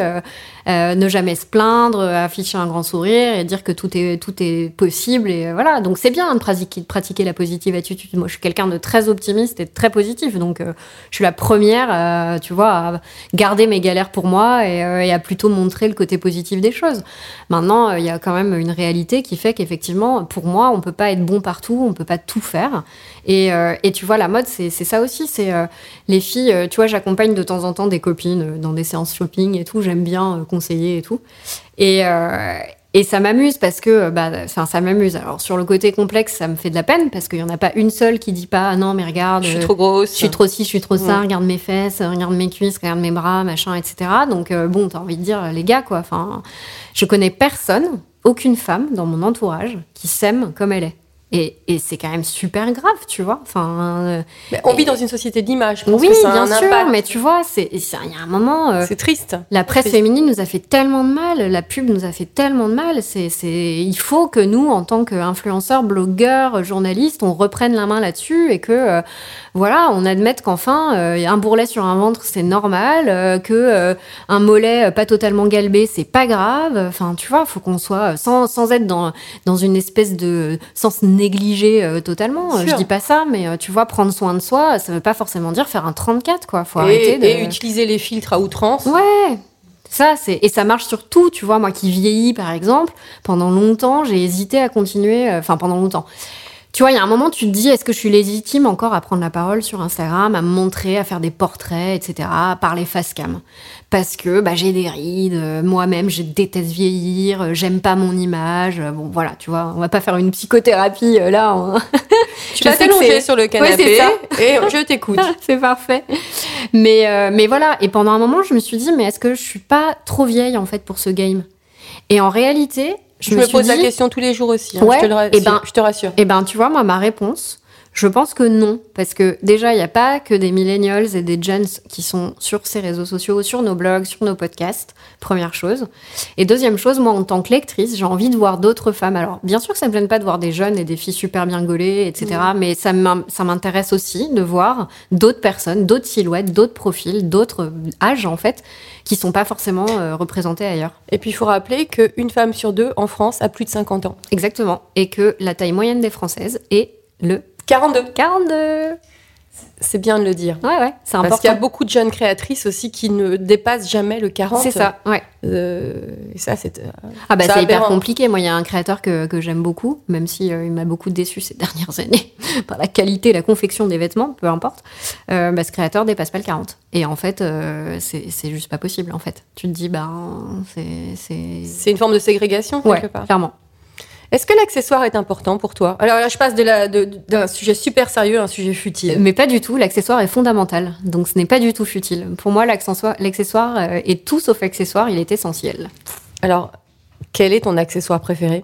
euh, ne jamais se plaindre, euh, afficher un grand sourire et dire que tout est, tout est possible. Et euh, voilà, donc c'est bien de pratiquer, de pratiquer la positive attitude. Moi, je suis quelqu'un de très optimiste et de très positif, donc je suis la première, tu vois, à garder mes galères pour moi et, et à plutôt montrer le côté positif des choses. Maintenant, il y a quand même une réalité qui fait qu'effectivement, pour moi, on peut pas être bon partout, on peut pas tout faire. Et, et tu vois, la mode, c'est ça aussi. C'est les filles, tu vois, j'accompagne de temps en temps des copines dans des séances shopping et tout. J'aime bien conseiller et tout. Et, euh, et ça m'amuse parce que, bah, enfin, ça m'amuse. Alors, sur le côté complexe, ça me fait de la peine parce qu'il y en a pas une seule qui dit pas, ah non, mais regarde. Je suis euh, trop grosse. je suis trop ci, je suis trop ça, Ouais. regarde mes fesses, regarde mes cuisses, regarde mes bras, machin, etc. Donc, euh, bon, t'as envie de dire, les gars, quoi. Enfin, je connais personne, aucune femme dans mon entourage qui s'aime comme elle est. Et, et c'est quand même super grave, tu vois. Enfin, euh, Mais on vit dans une société d'image. Oui, que ça a bien un sûr, impact. mais tu vois, il y a un moment. euh, C'est triste. la presse triste. féminine nous a fait tellement de mal, la pub nous a fait tellement de mal. C'est, il faut que nous, en tant qu'influenceurs, blogueurs, journalistes, on reprenne la main là-dessus et que, euh, voilà, on admette qu'enfin, un bourrelet sur un ventre, c'est normal, que un mollet pas totalement galbé, c'est pas grave. Enfin, tu vois, faut qu'on soit sans, sans être dans dans une espèce de sans se négliger euh, totalement. Sûr. Je dis pas ça, mais euh, tu vois, prendre soin de soi, ça veut pas forcément dire faire un 34, quoi. Faut arrêter Et, de. et utiliser les filtres à outrance. Ouais. Ça, c'est et ça marche sur tout, tu vois. Moi qui vieillis, par exemple, pendant longtemps, j'ai hésité à continuer. euh, Enfin, pendant longtemps. Tu tu vois, il y a un moment, tu te dis, est-ce que je suis légitime encore à prendre la parole sur Instagram, à me montrer, à faire des portraits, etc., à parler face cam? Parce que bah, j'ai des rides, euh, moi-même, je déteste vieillir, euh, j'aime pas mon image. euh, Bon, voilà, tu vois, on va pas faire une psychothérapie là. on- Tu Je vas t'allonger sur le Ouais, canapé ça. et je t'écoute. c'est parfait. Mais, euh, mais voilà, et pendant un moment, je me suis dit, mais est-ce que je suis pas trop vieille en fait pour ce game? Et en réalité, je, Je me, suis pose la question tous les jours aussi. hein, Ouais, je, te le eh ben- je te rassure. Eh ben, tu vois, moi, ma réponse, je pense que non. Parce que déjà, il n'y a pas que des millennials et des jeunes qui sont sur ces réseaux sociaux, sur nos blogs, sur nos podcasts, première chose. Et deuxième chose, moi, en tant que lectrice, j'ai envie de voir d'autres femmes. Alors, bien sûr que ça me gêne pas de voir des jeunes et des filles super bien gaulées, etc. Mais ça m'in- ça m'intéresse aussi de voir d'autres personnes, d'autres silhouettes, d'autres profils, d'autres âges, en fait, qui sont pas forcément euh, représentés ailleurs. Et puis il faut rappeler qu'une femme sur deux en France a plus de 50 ans. Exactement. Et que la taille moyenne des Françaises est le 42. 42. C'est bien de le dire. Ouais, ouais, c'est important. Parce qu'il y a beaucoup de jeunes créatrices aussi qui ne dépassent jamais le 40. C'est ça, ouais. Euh, et ça, c'est. euh, Ah bah C'est hyper compliqué. Moi, il y a un créateur que, que j'aime beaucoup, même si euh, il m'a beaucoup déçu ces dernières années par la qualité, la confection des vêtements, peu importe. Bah, ce créateur dépasse pas le 40. Et en fait, c'est juste pas possible. En fait, tu te dis ben c'est c'est une forme de ségrégation, ouais, quelque part. clairement. Est-ce que l'accessoire est important pour toi? Alors là, je passe de la- de- d'un sujet super sérieux à un sujet futile. Mais pas du tout. L'accessoire est fondamental. Donc ce n'est pas du tout futile. Pour moi, l'accessoire, euh, est tout sauf accessoire. Il est essentiel. Alors, quel est ton accessoire préféré?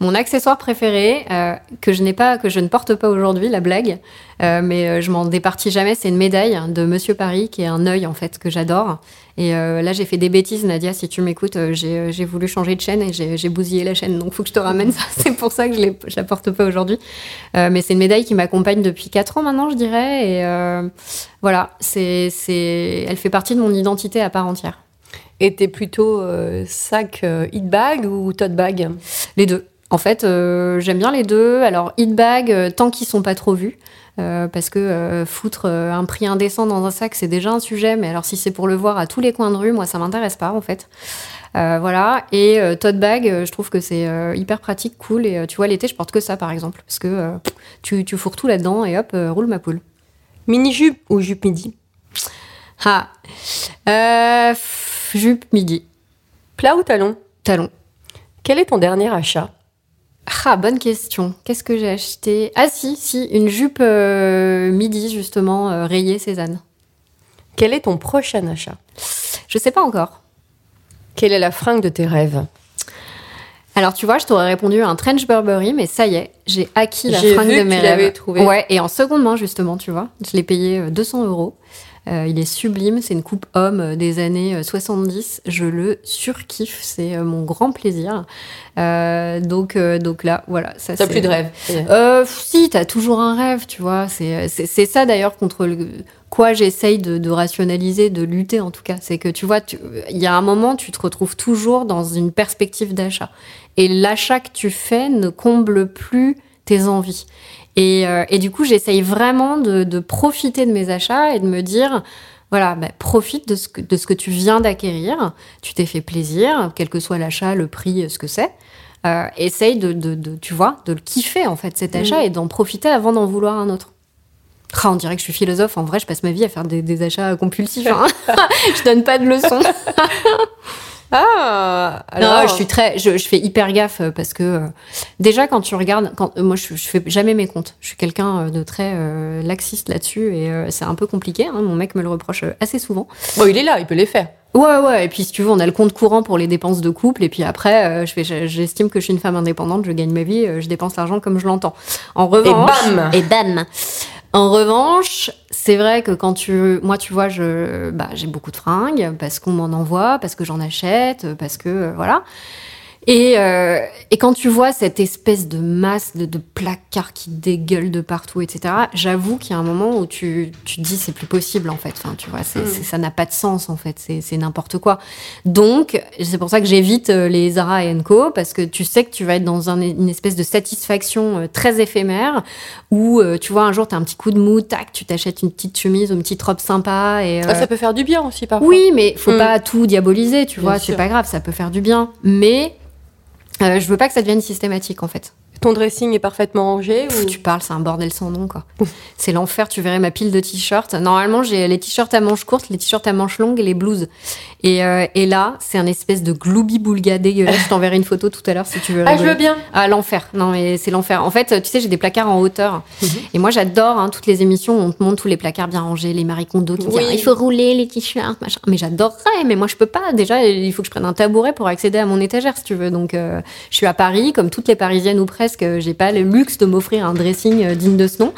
Mon accessoire préféré, euh, que je n'ai pas, que je ne porte pas aujourd'hui, la blague, euh, mais euh, je m'en départis jamais, c'est une médaille de Monsieur Paris, qui est un œil en fait que j'adore. Et euh, là, j'ai fait des bêtises, Nadia, si tu m'écoutes, euh, j'ai euh, j'ai voulu changer de chaîne et j'ai bousillé la chaîne, donc faut que je te ramène ça. C'est pour ça que je, je la porte pas aujourd'hui. Euh, mais c'est une médaille qui m'accompagne depuis 4 ans maintenant, je dirais. Et euh, voilà, c'est, c'est, elle fait partie de mon identité à part entière. Et t'es plutôt sac hit bag ou tote bag? Les deux. En fait, euh, j'aime bien les deux. Alors, hit bag, euh, tant qu'ils sont pas trop vus. euh, parce que euh, foutre euh, un prix indécent dans un sac, c'est déjà un sujet. Mais alors, si c'est pour le voir à tous les coins de rue, moi, ça m'intéresse pas, en fait. Voilà. Et tote bag, je trouve que c'est hyper pratique, cool. Et tu vois, l'été, je porte que ça, par exemple. Parce que tu, tu fourres tout là-dedans et hop, roule ma poule. Mini jupe ou jupe midi? Ah. Jupe midi. Plat ou talon? Talon. Quel est ton dernier achat? Ah, bonne question. Qu'est-ce que j'ai acheté? Ah si, si, une jupe euh, midi, justement, euh, rayée Cézanne. Quel est ton prochain achat? Je sais pas encore. Quelle est la fringue de tes rêves? Alors, tu vois, je t'aurais répondu un trench Burberry, mais ça y est, j'ai acquis la fringue vu de que mes tu l'avais rêves. trouvé. Ouais, et en seconde main, justement, tu vois. Je l'ai payé euh, 200 euros. Euh, il est sublime, c'est une coupe homme euh, des années euh, 70. Je le surkiffe, c'est euh, mon grand plaisir. Euh, donc, euh, donc là, voilà. Ça, T'as plus de rêve. Euh, si, t'as toujours un rêve, tu vois. C'est c'est- ça d'ailleurs contre le, quoi j'essaye de, de rationaliser, de lutter en tout cas. C'est que tu vois, il y a un moment, tu te retrouves toujours dans une perspective d'achat. Et l'achat que tu fais ne comble plus tes envies. Et, euh, et du coup, j'essaye vraiment de, de profiter de mes achats et de me dire, voilà, bah, profite de ce, que, de ce que tu viens d'acquérir. Tu t'es fait plaisir, quel que soit l'achat, le prix, ce que c'est. Euh, essaye de, de, de- tu vois, de le kiffer en fait cet achat Mhm. et d'en profiter avant d'en vouloir un autre. Ah, on dirait que je suis philosophe. En vrai, je passe ma vie à faire des, des achats compulsifs. hein. je donne pas de leçons. Ah non, je suis très, je, je fais hyper gaffe euh, parce que euh, déjà quand tu regardes, quand euh, moi je, je fais jamais mes comptes. Je suis quelqu'un de très euh, laxiste là-dessus et euh, c'est un peu compliqué. hein. Mon mec me le reproche assez souvent. Bon, il est là, il peut les faire. Ouais, ouais. Et puis, si tu veux, on a le compte courant pour les dépenses de couple. Et puis après, euh, je fais, j'estime que je suis une femme indépendante, je gagne ma vie, je dépense l'argent comme je l'entends. En revanche. bam Et bam En revanche, c'est vrai que quand tu. Moi, tu vois, je, bah, j'ai beaucoup de fringues parce qu'on m'en envoie, parce que j'en achète, parce que. euh, voilà. Et, euh, et quand tu vois cette espèce de masse de, de placards qui dégueulent de partout, etc., j'avoue qu'il y a un moment où tu, tu te dis c'est plus possible en fait. Enfin, tu vois, c'est, Mm. c'est- ça n'a pas de sens en fait, c'est, c'est n'importe quoi. Donc, c'est pour ça que j'évite euh, les Zara et Co parce que tu sais que tu vas être dans un- une espèce de satisfaction euh, très éphémère où tu vois un jour t'as un petit coup de mou, tac, tu t'achètes une petite chemise ou une petite robe sympa et Ah, euh, ça peut faire du bien aussi, parfois. oui, mais faut Mm. pas tout diaboliser, tu Bien vois, sûr. c'est pas grave, ça peut faire du bien. Mais je veux pas que ça devienne systématique, en fait. Ton dressing est parfaitement rangé Pff, ou... tu parles, c'est un bordel sans nom, quoi. c'est l'enfer, tu verrais ma pile de t-shirts. Normalement, j'ai les t-shirts à manches courtes, les t-shirts à manches longues et les blouses. Et, euh, et là, c'est un espèce de gloubi-boulga dégueulasse. je t'enverrai une photo tout à l'heure si tu veux. Ah, je veux bien. Ah, l'enfer. Non, mais c'est l'enfer. En fait, tu sais, j'ai des placards en hauteur. Mhm. Et moi, j'adore hein, toutes les émissions où on te montre tous les placards bien rangés, les Marie Kondo qui Oui. disent il faut rouler les t-shirts, machin. Mais j'adorerais, mais moi, je peux pas. Déjà, il faut que je prenne un tabouret pour accéder à mon étagère, si tu veux. Donc, euh, je suis à Paris, comme toutes les Parisiennes ou presque. Euh, J'ai pas le luxe de m'offrir un dressing euh, digne de ce nom.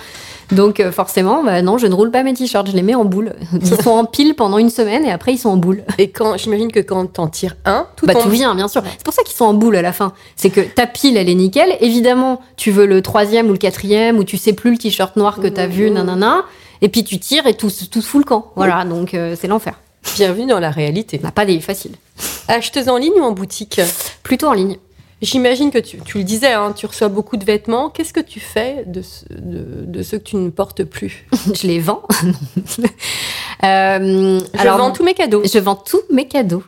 Donc, euh, forcément, bah, non, je ne roule pas mes t-shirts. Je les mets en boule. Ils sont en pile pendant une semaine et après, ils sont en boule. Et quand j'imagine que quand t'en tires un, tout Bah, tout vient, bien sûr. C'est pour ça qu'ils sont en boule à la fin. C'est que ta pile, elle est nickel. Évidemment, tu veux le troisième ou le quatrième, ou tu sais plus le t-shirt noir que t'as vu, nanana. Et puis tu tires et tout, tout se fout le camp. Voilà, donc euh, c'est l'enfer. Bienvenue dans la réalité. On n'a pas des faciles. Acheteuse en ligne ou en boutique? Plutôt en ligne. J'imagine que tu, le disais, hein, tu reçois beaucoup de vêtements. Qu'est-ce que tu fais de ceux que tu ne portes plus? Je les vends. Euh, Je alors, vends tous mes cadeaux. Je vends tous mes cadeaux.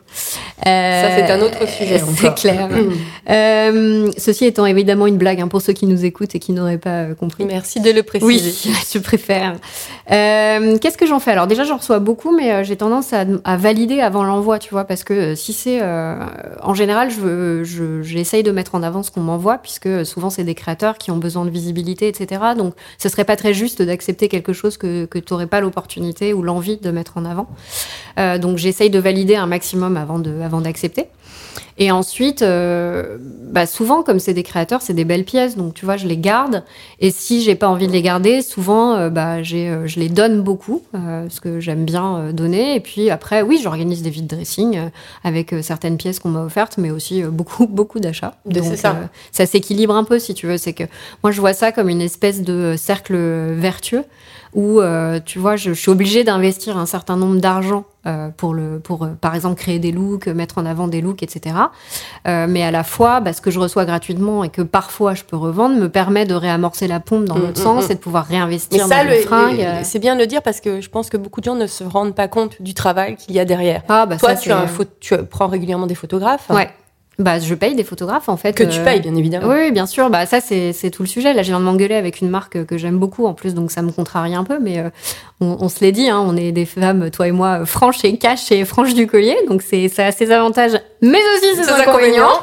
Euh, Ça, c'est un autre sujet C'est clair. Mm. Euh, ceci étant évidemment une blague hein, pour ceux qui nous écoutent et qui n'auraient pas compris. Merci de le préciser. Oui, je préfère. Qu'est-ce que j'en fais? Alors déjà, j'en reçois beaucoup, mais j'ai tendance à, à valider avant l'envoi, tu vois, parce que si c'est... en général, je veux- je- j'essaye de mettre en avant ce qu'on m'envoie, puisque souvent, c'est des créateurs qui ont besoin de visibilité, etc. Donc, ce serait pas très juste d'accepter quelque chose que, que tu n'aurais pas l'opportunité ou l'envie de mettre en avant. Euh, donc, j'essaye de valider un maximum avant de- avant d'accepter. Et ensuite, euh, bah souvent, comme c'est des créateurs, c'est des belles pièces, donc tu vois, je les garde. Et si j'ai pas envie de les garder, souvent, euh, bah, j'ai, euh, je les donne beaucoup, parce que j'aime bien donner. Et puis après, oui, j'organise des vides dressing avec certaines pièces qu'on m'a offertes, mais aussi beaucoup, beaucoup d'achats. Donc, ça. ça s'équilibre un peu, si tu veux. C'est que moi, je vois ça comme une espèce de cercle vertueux où, euh, tu vois, je, je suis obligée d'investir un certain nombre d'argent euh, pour, le, pour euh, par exemple, créer des looks, mettre en avant des looks, etc. Mais à la fois, bah, ce que je reçois gratuitement et que parfois je peux revendre me permet de réamorcer la pompe dans Mm, l'autre mm, sens mm. et de pouvoir Mais réinvestir ça, dans le- les fringues. c'est bien de le dire parce que je pense que beaucoup de gens ne se rendent pas compte du travail qu'il y a derrière. Ah, bah, Toi, ça, tu, as un tu prends régulièrement des photographes Ouais. Bah, je paye des photographes, en fait. que tu euh, payes, bien évidemment. Oui, oui, bien sûr. Bah, ça, c'est tout le sujet. Là, je viens de m'engueuler avec une marque que j'aime beaucoup en plus, donc ça me contrarie un peu. Mais euh, on, on se l'est dit, hein, on est des femmes, toi et moi, euh, franches et cash et franches du collier. Donc, c'est ça a ses avantages, mais aussi ses inconvénients.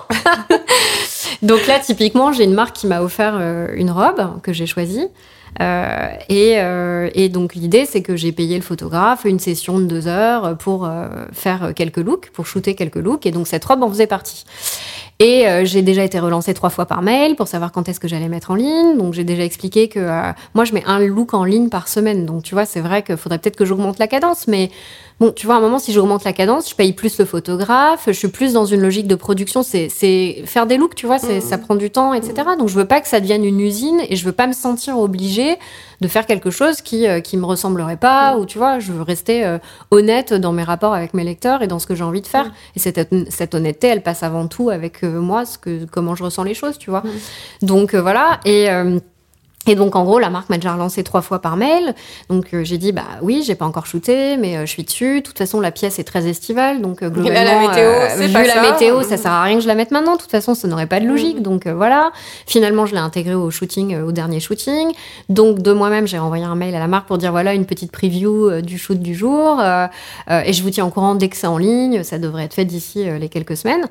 donc là, typiquement, j'ai une marque qui m'a offert une robe que j'ai choisie. Euh, et, euh, et donc l'idée, c'est que j'ai payé le photographe une session de deux heures pour euh, faire quelques looks, pour shooter quelques looks. Et donc cette robe en faisait partie. Et j'ai déjà été relancée trois fois par mail pour savoir quand est-ce que j'allais mettre en ligne. Donc j'ai déjà expliqué que moi je mets un look en ligne par semaine. Donc tu vois, c'est vrai qu'il faudrait peut-être que j'augmente la cadence, mais bon, tu vois, à un moment si j'augmente la cadence, je paye plus le photographe, je suis plus dans une logique de production. C'est faire des looks, tu vois, c'est ça prend du temps, etc. Donc je veux pas que ça devienne une usine et je veux pas me sentir obligée de faire quelque chose qui euh, qui me ressemblerait pas ou tu vois, je veux rester euh, honnête dans mes rapports avec mes lecteurs et dans ce que j'ai envie de faire. Et cette, cette honnêteté, elle passe avant tout avec euh, moi, ce que, comment je ressens les choses, tu vois. Donc euh, voilà. Et. Et donc en gros, la marque m'a déjà relancé trois fois par mail. Donc euh, j'ai dit bah oui, j'ai pas encore shooté, mais euh, je suis dessus. De toute façon, la pièce est très estivale, donc euh, globalement, la météo, vu pas la ça. météo, ça sert à rien que je la mette maintenant. De toute façon, ça n'aurait pas de logique. Donc voilà. Finalement, je l'ai intégrée au shooting, au dernier shooting. Donc de moi-même, j'ai envoyé un mail à la marque pour dire voilà une petite preview du shoot du jour. et je vous tiens au courant dès que c'est en ligne. Ça devrait être fait d'ici les quelques semaines.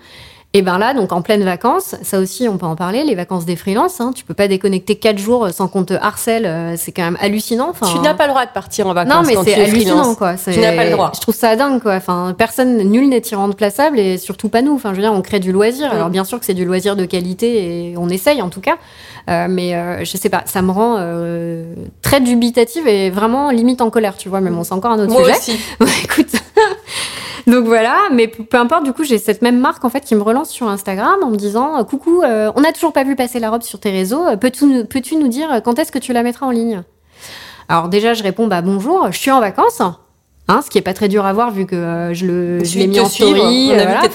Et ben là, donc en pleine vacances, ça aussi, on peut en parler, les vacances des freelances. Hein, tu peux pas déconnecter quatre jours sans qu'on te harcèle. euh, c'est quand même hallucinant. Enfin, Tu n'as pas le droit de partir en vacances non, mais c'est hallucinant, freelance. quoi. C'est- Tu n'as pas le droit. Je trouve ça dingue, quoi. Enfin, personne, nul n'est irremplaçable et surtout pas nous. Enfin, je veux dire, on crée du loisir. Mm. Alors, bien sûr que c'est du loisir de qualité et on essaye, en tout cas. Euh, mais euh, je sais pas, ça me rend euh, très dubitative et vraiment limite en colère, tu vois. Mais bon, c'est encore un autre Moi sujet. aussi. Écoute. Donc voilà, mais peu importe, du coup, j'ai cette même marque en fait qui me relance sur Instagram en me disant euh, Coucou, euh, on n'a toujours pas vu passer la robe sur tes réseaux, euh, peux-tu nous, peux-tu nous dire quand est-ce que tu la mettras en ligne? Alors déjà, je réponds Bah bonjour, je suis en vacances. Hein, ce qui est pas très dur à voir vu que euh, je le je Je l'ai mis en suivre. story. On a vu que à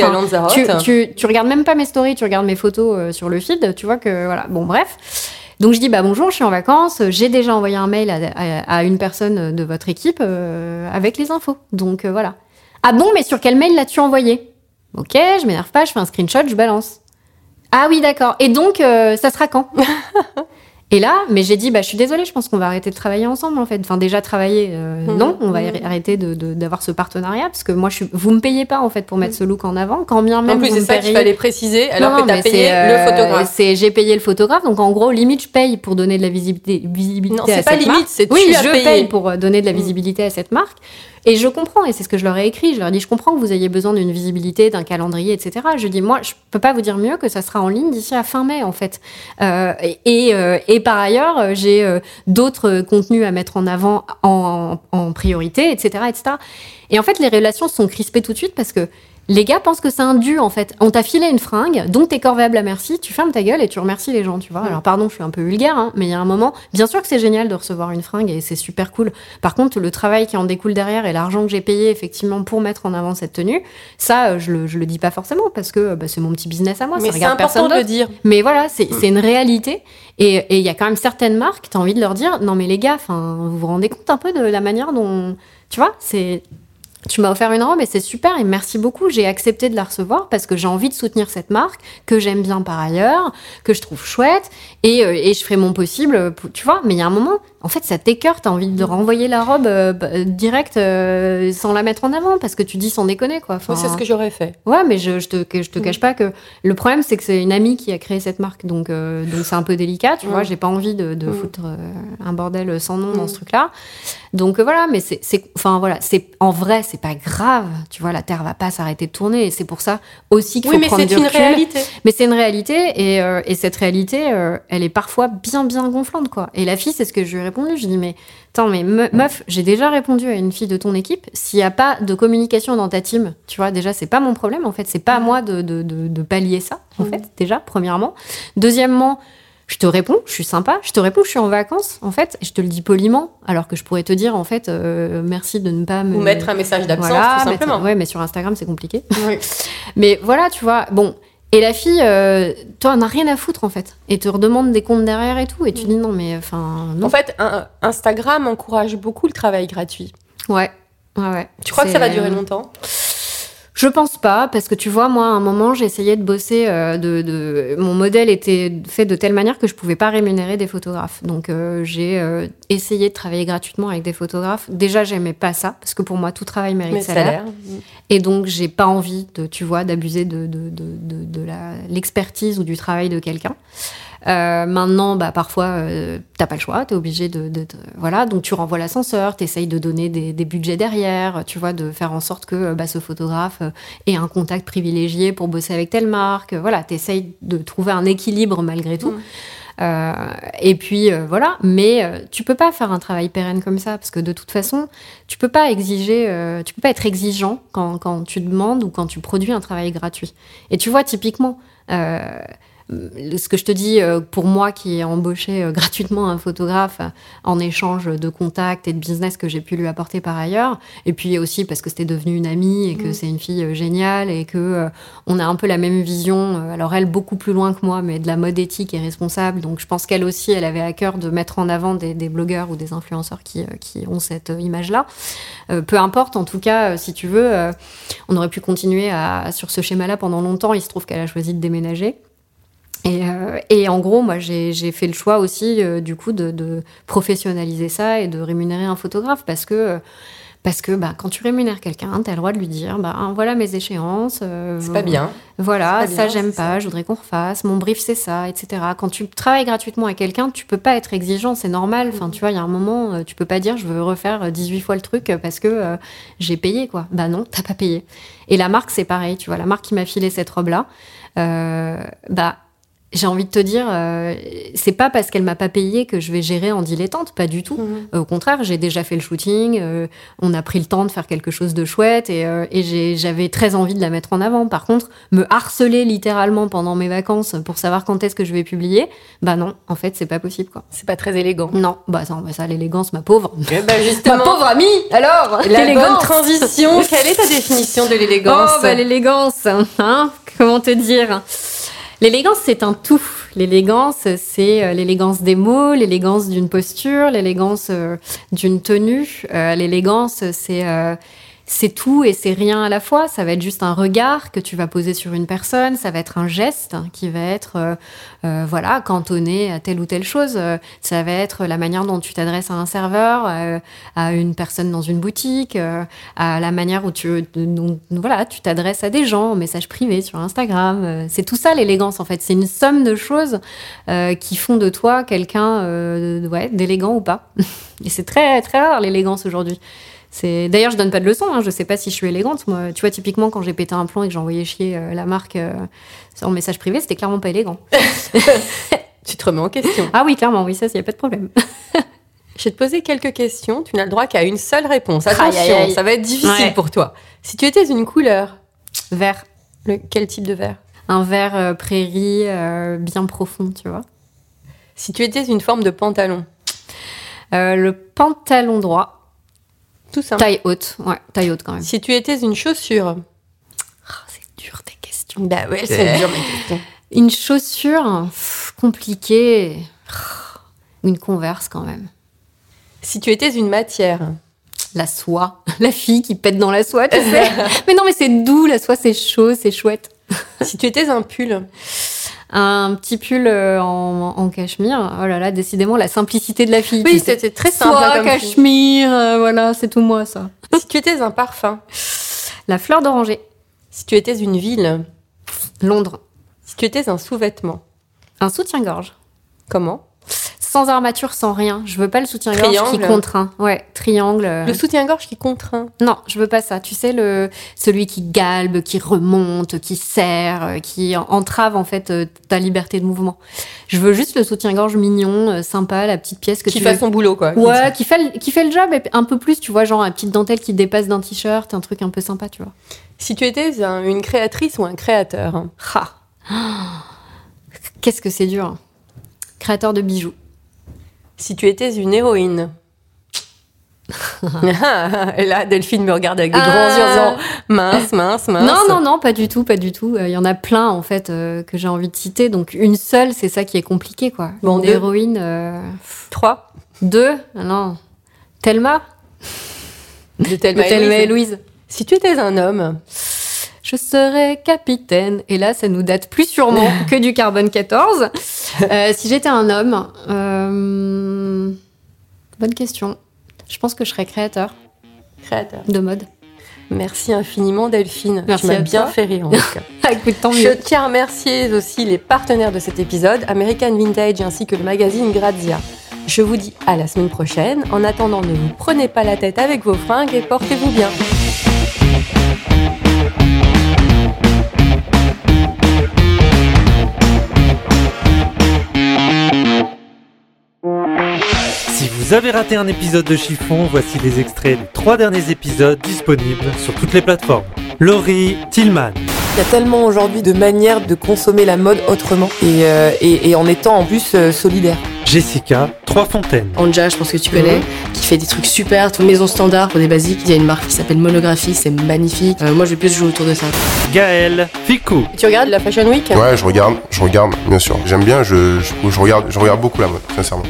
tu, tu, tu regardes même pas mes stories, tu regardes mes photos euh, sur le feed, tu vois que voilà. Bon, bref. Donc je dis bah bonjour, je suis en vacances. J'ai déjà envoyé un mail à, à- à une personne de votre équipe euh, avec les infos. Donc voilà. Ah bon, mais sur quel mail l'as-tu envoyé? Ok, je m'énerve pas, je fais un screenshot, je balance. Ah oui, d'accord. Et donc, euh, ça sera quand? Et là, mais j'ai dit, bah, je suis désolée, je pense qu'on va arrêter de travailler ensemble, en fait. Enfin, déjà, travailler, euh, Mhm. non, on va Mhm. arrêter d'avoir ce partenariat, parce que moi, je suis... vous me payez pas, en fait, pour mettre ce look en avant, quand bien même En plus, vous c'est ça qu'il paieriez- fallait préciser, alors Non, que tu as mais payé le euh, photographe. C'est j'ai payé le photographe, donc en gros limite je paye pour donner de la visibilité. visibilité Non, à c'est pas cette limite, marque. c'est oui, je paye pour euh, donner de la Mm. visibilité à cette marque. Et je comprends, et c'est ce que je leur ai écrit. Je leur ai dit, je comprends que vous ayez besoin d'une visibilité, d'un calendrier, etc. Je dis, moi, je peux pas vous dire mieux que ça sera en ligne d'ici à fin mai, en fait. Euh, et, et, et par ailleurs, euh, j'ai euh, d'autres contenus à mettre en avant en, priorité, etc., etc. Et en fait, les relations sont crispées tout de suite parce que les gars pensent que c'est un dû, en fait. On t'a filé une fringue, donc t'es corvéable à merci, tu fermes ta gueule et tu remercies les gens, tu vois. Mm. Alors, pardon, je suis un peu vulgaire, hein, mais il y a un moment, bien sûr que c'est génial de recevoir une fringue et c'est super cool. Par contre, le travail qui en découle derrière et l'argent que j'ai payé, effectivement, pour mettre en avant cette tenue, ça, euh, je le, je le dis pas forcément parce que bah, c'est mon petit business à moi, Mais ça c'est regarde personne de le dire. Mais voilà, c'est c'est une réalité. Et il y a quand même certaines marques, tu as envie de leur dire non, mais les gars, vous vous rendez compte un peu de la manière dont. Tu vois, c'est. Tu m'as offert une robe et c'est super et merci beaucoup. J'ai accepté de la recevoir parce que j'ai envie de soutenir cette marque que j'aime bien par ailleurs, que je trouve chouette et, euh, et je ferai mon possible. Pour, tu vois, mais il y a un moment, en fait, ça t'écœure. T'as envie de renvoyer la robe euh, bah, direct euh, sans la mettre en avant parce que tu dis sans déconner quoi. Enfin, c'est ce que j'aurais fait. Ouais, mais je, je te, je te Mm. cache pas que le problème, c'est que c'est une amie qui a créé cette marque. Donc, euh, donc c'est un peu délicat, tu Mm. vois. J'ai pas envie de, de Mm. foutre euh, un bordel sans nom dans Mm. ce truc-là. Donc, voilà, mais c'est, enfin, voilà, c'est, en vrai, c'est pas grave. Tu vois, la Terre va pas s'arrêter de tourner. Et c'est pour ça aussi qu'il Oui, faut mais prendre c'est du une recul. réalité. Mais c'est une réalité et, et cette réalité, elle est parfois bien bien gonflante quoi. Et la fille, c'est ce que je lui répondu. Je dit mais attends mais me- meuf, j'ai déjà répondu à une fille de ton équipe. S'il n'y a pas de communication dans ta team, tu vois déjà c'est pas mon problème en fait. C'est pas à moi de, de, de, de pallier ça en Mhm. fait déjà premièrement. Deuxièmement. Je te réponds, je suis sympa, je te réponds, je suis en vacances, en fait, je te le dis poliment, alors que je pourrais te dire, en fait, euh, merci de ne pas me... Ou mettre un message d'absence, Voilà, tout mettre- simplement. ouais, mais sur Instagram, c'est compliqué. Oui. Mais voilà, tu vois, bon. Et la fille, euh, toi, n'a rien à foutre en fait. Et te redemande des comptes derrière et tout. Et tu dis non, mais enfin. En fait, un- Instagram encourage beaucoup le travail gratuit. Ouais. Ouais, ouais. Tu crois que ça va durer longtemps? Je pense pas, parce que tu vois, moi, à un moment, j'ai essayé de bosser. euh, de, de- Mon modèle était fait de telle manière que je pouvais pas rémunérer des photographes. Donc, euh, j'ai euh, essayé de travailler gratuitement avec des photographes. Déjà, j'aimais pas ça, parce que pour moi, tout travail mérite Mais salaire. Et donc, j'ai pas envie de, tu vois, d'abuser de, de, de, de, l'expertise ou du travail de quelqu'un. Euh, maintenant, bah, parfois, euh, t'as pas le choix, t'es obligé de, de, de- Voilà, donc tu renvoies l'ascenseur, t'essayes de donner des, des budgets derrière, tu vois, de faire en sorte que euh, bah, ce photographe euh, ait un contact privilégié pour bosser avec telle marque. Voilà, t'essayes de trouver un équilibre malgré tout. Mm. Euh, et puis euh, voilà, mais euh, tu peux pas faire un travail pérenne comme ça parce que de toute façon, tu peux pas exiger, tu peux pas être exigeant quand, quand tu demandes ou quand tu produis un travail gratuit. Et tu vois typiquement. Ce que je te dis, euh, pour moi qui ai embauché euh, gratuitement un photographe euh, en échange de contacts et de business que j'ai pu lui apporter par ailleurs, et puis aussi parce que c'était devenu une amie et que Mm. c'est une fille géniale et que on a un peu la même vision. Alors elle beaucoup plus loin que moi, mais de la mode éthique et responsable. Donc je pense qu'elle aussi, elle avait à cœur de mettre en avant des, des blogueurs ou des influenceurs qui, qui ont cette image-là. Peu importe, en tout cas, si tu veux, on aurait pu continuer à, sur ce schéma-là pendant longtemps. Il se trouve qu'elle a choisi de déménager. Et, euh, et en gros, moi, j'ai fait le choix aussi, euh, du coup, de, de professionnaliser ça et de rémunérer un photographe parce que, euh, parce que bah, quand tu rémunères quelqu'un, tu as le droit de lui dire bah, hein, voilà mes échéances. euh, C'est pas bien. Voilà, pas ça j'aime pas, ça. je voudrais qu'on refasse. Mon brief c'est ça, etc. Quand tu travailles gratuitement avec quelqu'un, tu peux pas être exigeant, c'est normal. Enfin, tu vois, il y a un moment, tu peux pas dire je veux refaire euh, 18 fois le truc parce que j'ai payé quoi. Bah non, t'as pas payé. Et la marque c'est pareil, tu vois, la marque qui m'a filé cette robe là, euh, bah j'ai envie de te dire, euh, c'est pas parce qu'elle m'a pas payé que je vais gérer en dilettante, pas du tout. Euh, Au contraire, j'ai déjà fait le shooting, euh, on a pris le temps de faire quelque chose de chouette et, euh, et j'avais très envie de la mettre en avant. Par contre, me harceler littéralement pendant mes vacances pour savoir quand est-ce que je vais publier, bah non, en fait, c'est pas possible quoi. C'est pas très élégant. Non, bah ça, bah ça l'élégance, ma pauvre. Eh ben, Ma justement, pauvre amie, alors la bonne l'élégance. transition. Quelle est ta définition de l'élégance Oh, bah l'élégance, hein Comment te dire? L'élégance, c'est un tout. L'élégance, c'est euh, l'élégance des mots, l'élégance d'une posture, l'élégance euh, d'une tenue. Euh, l'élégance, c'est c'est tout et c'est rien à la fois. Ça va être juste un regard que tu vas poser sur une personne, ça va être un geste qui va être euh, euh, voilà cantonné à telle ou telle chose. Euh, ça va être la manière dont tu t'adresses à un serveur, euh, à une personne dans une boutique, à la manière où tu dont- voilà tu t'adresses à des gens en message privé sur Instagram. C'est tout ça l'élégance en fait. C'est une somme de choses qui font de toi quelqu'un ouais, d'élégant ou pas. Et c'est très très rare l'élégance aujourd'hui. C'est d'ailleurs je donne pas de leçons. Hein, je sais pas si je suis élégante. Moi, tu vois typiquement quand j'ai pété un plomb et que j'ai envoyé chier euh, la marque euh, en message privé, c'était clairement pas élégant. Tu te remets en question. Ah oui clairement oui ça y a pas de problème. Je vais te poser quelques questions. Tu n'as le droit qu'à une seule réponse. Attention, aïe, aïe. ça va être difficile Ouais. pour toi. Si tu étais une couleur, Vert, le- quel type de vert? Un vert euh, prairie bien profond, tu vois. Si tu étais une forme de pantalon, le pantalon droit, tout simple. taille haute, ouais taille haute quand même. Si tu étais une chaussure, Ah, c'est dur tes questions. bah ouais, c'est dur mes questions. Une chaussure pff, compliquée, une converse quand même. Si tu étais une matière, La soie, la fille qui pète dans la soie, tu sais. mais non, mais c'est doux, la soie, c'est chaud, c'est chouette. si tu étais un pull, Un petit pull euh, en, en cachemire, oh là là, décidément la simplicité de la fille. oui, c'était très simple. Soie, hein, cachemire, euh, voilà, c'est tout moi ça. Si tu étais un parfum, La fleur d'oranger, si tu étais une ville, Londres, si tu étais un sous-vêtement, un soutien-gorge. comment? Sans armature, sans rien. Je veux pas le soutien-gorge qui contraint. Ouais, triangle. Le soutien-gorge qui contraint. Non, je veux pas ça. Tu sais, le celui qui galbe, qui remonte, qui serre, euh, qui en- entrave en fait euh, ta liberté de mouvement. Je veux juste le soutien-gorge mignon, euh, sympa, la petite pièce que qui tu fait veux- son boulot, quoi. Ouais, qui fait, le, qui fait le job et un peu plus, tu vois, genre une petite dentelle qui dépasse d'un t-shirt, un truc un peu sympa, tu vois. Si tu étais un- une créatrice ou un créateur, Ha. Qu'est-ce que c'est dur. Créateur de bijoux. Si tu étais une héroïne. Et là, Delphine me regarde avec des Ah. grands yeux en disant mince, mince, mince. Non, non, non, pas du tout, pas du tout. Euh, Il y en a plein, en fait, euh, que j'ai envie de citer. Donc, une seule, c'est ça qui est compliqué, quoi. Bon, Une deux. héroïne. euh, Trois. Deux Ah Non. Thelma? De Thelma, De et Thelma et Louise. Louise. Si tu étais un homme, Je serais capitaine. Et là, ça nous date plus sûrement que du carbone 14. Euh, si j'étais un homme, euh, bonne question. Je pense que je serais créateur créateur. de mode. Merci infiniment, Delphine. Merci tu m'as bien toi. fait rire, en tout cas. Ah, écoute, tant Je mieux. tiens à remercier aussi les partenaires de cet épisode, American Vintage ainsi que le magazine Grazia. Je vous dis à la semaine prochaine. En attendant, ne vous prenez pas la tête avec vos fringues et portez-vous bien. Vous avez raté un épisode de Chiffon, voici les extraits des trois derniers épisodes disponibles sur toutes les plateformes. Laurie Tillman, Il y a tellement aujourd'hui de manières de consommer la mode autrement et, euh, et, et en étant en plus euh, solidaire. Jessica Trois-Fontaines, Anja, je pense que tu connais, qui fait des trucs super, toute maison standard pour des basiques. Il y a une marque qui s'appelle Monographie, c'est magnifique. Euh, moi, je vais plus jouer autour de ça. Gaël Ficou, Tu regardes la Fashion Week? Ouais, je regarde, je regarde, bien sûr. J'aime bien, je, je, je regarde, je regarde beaucoup la mode, sincèrement.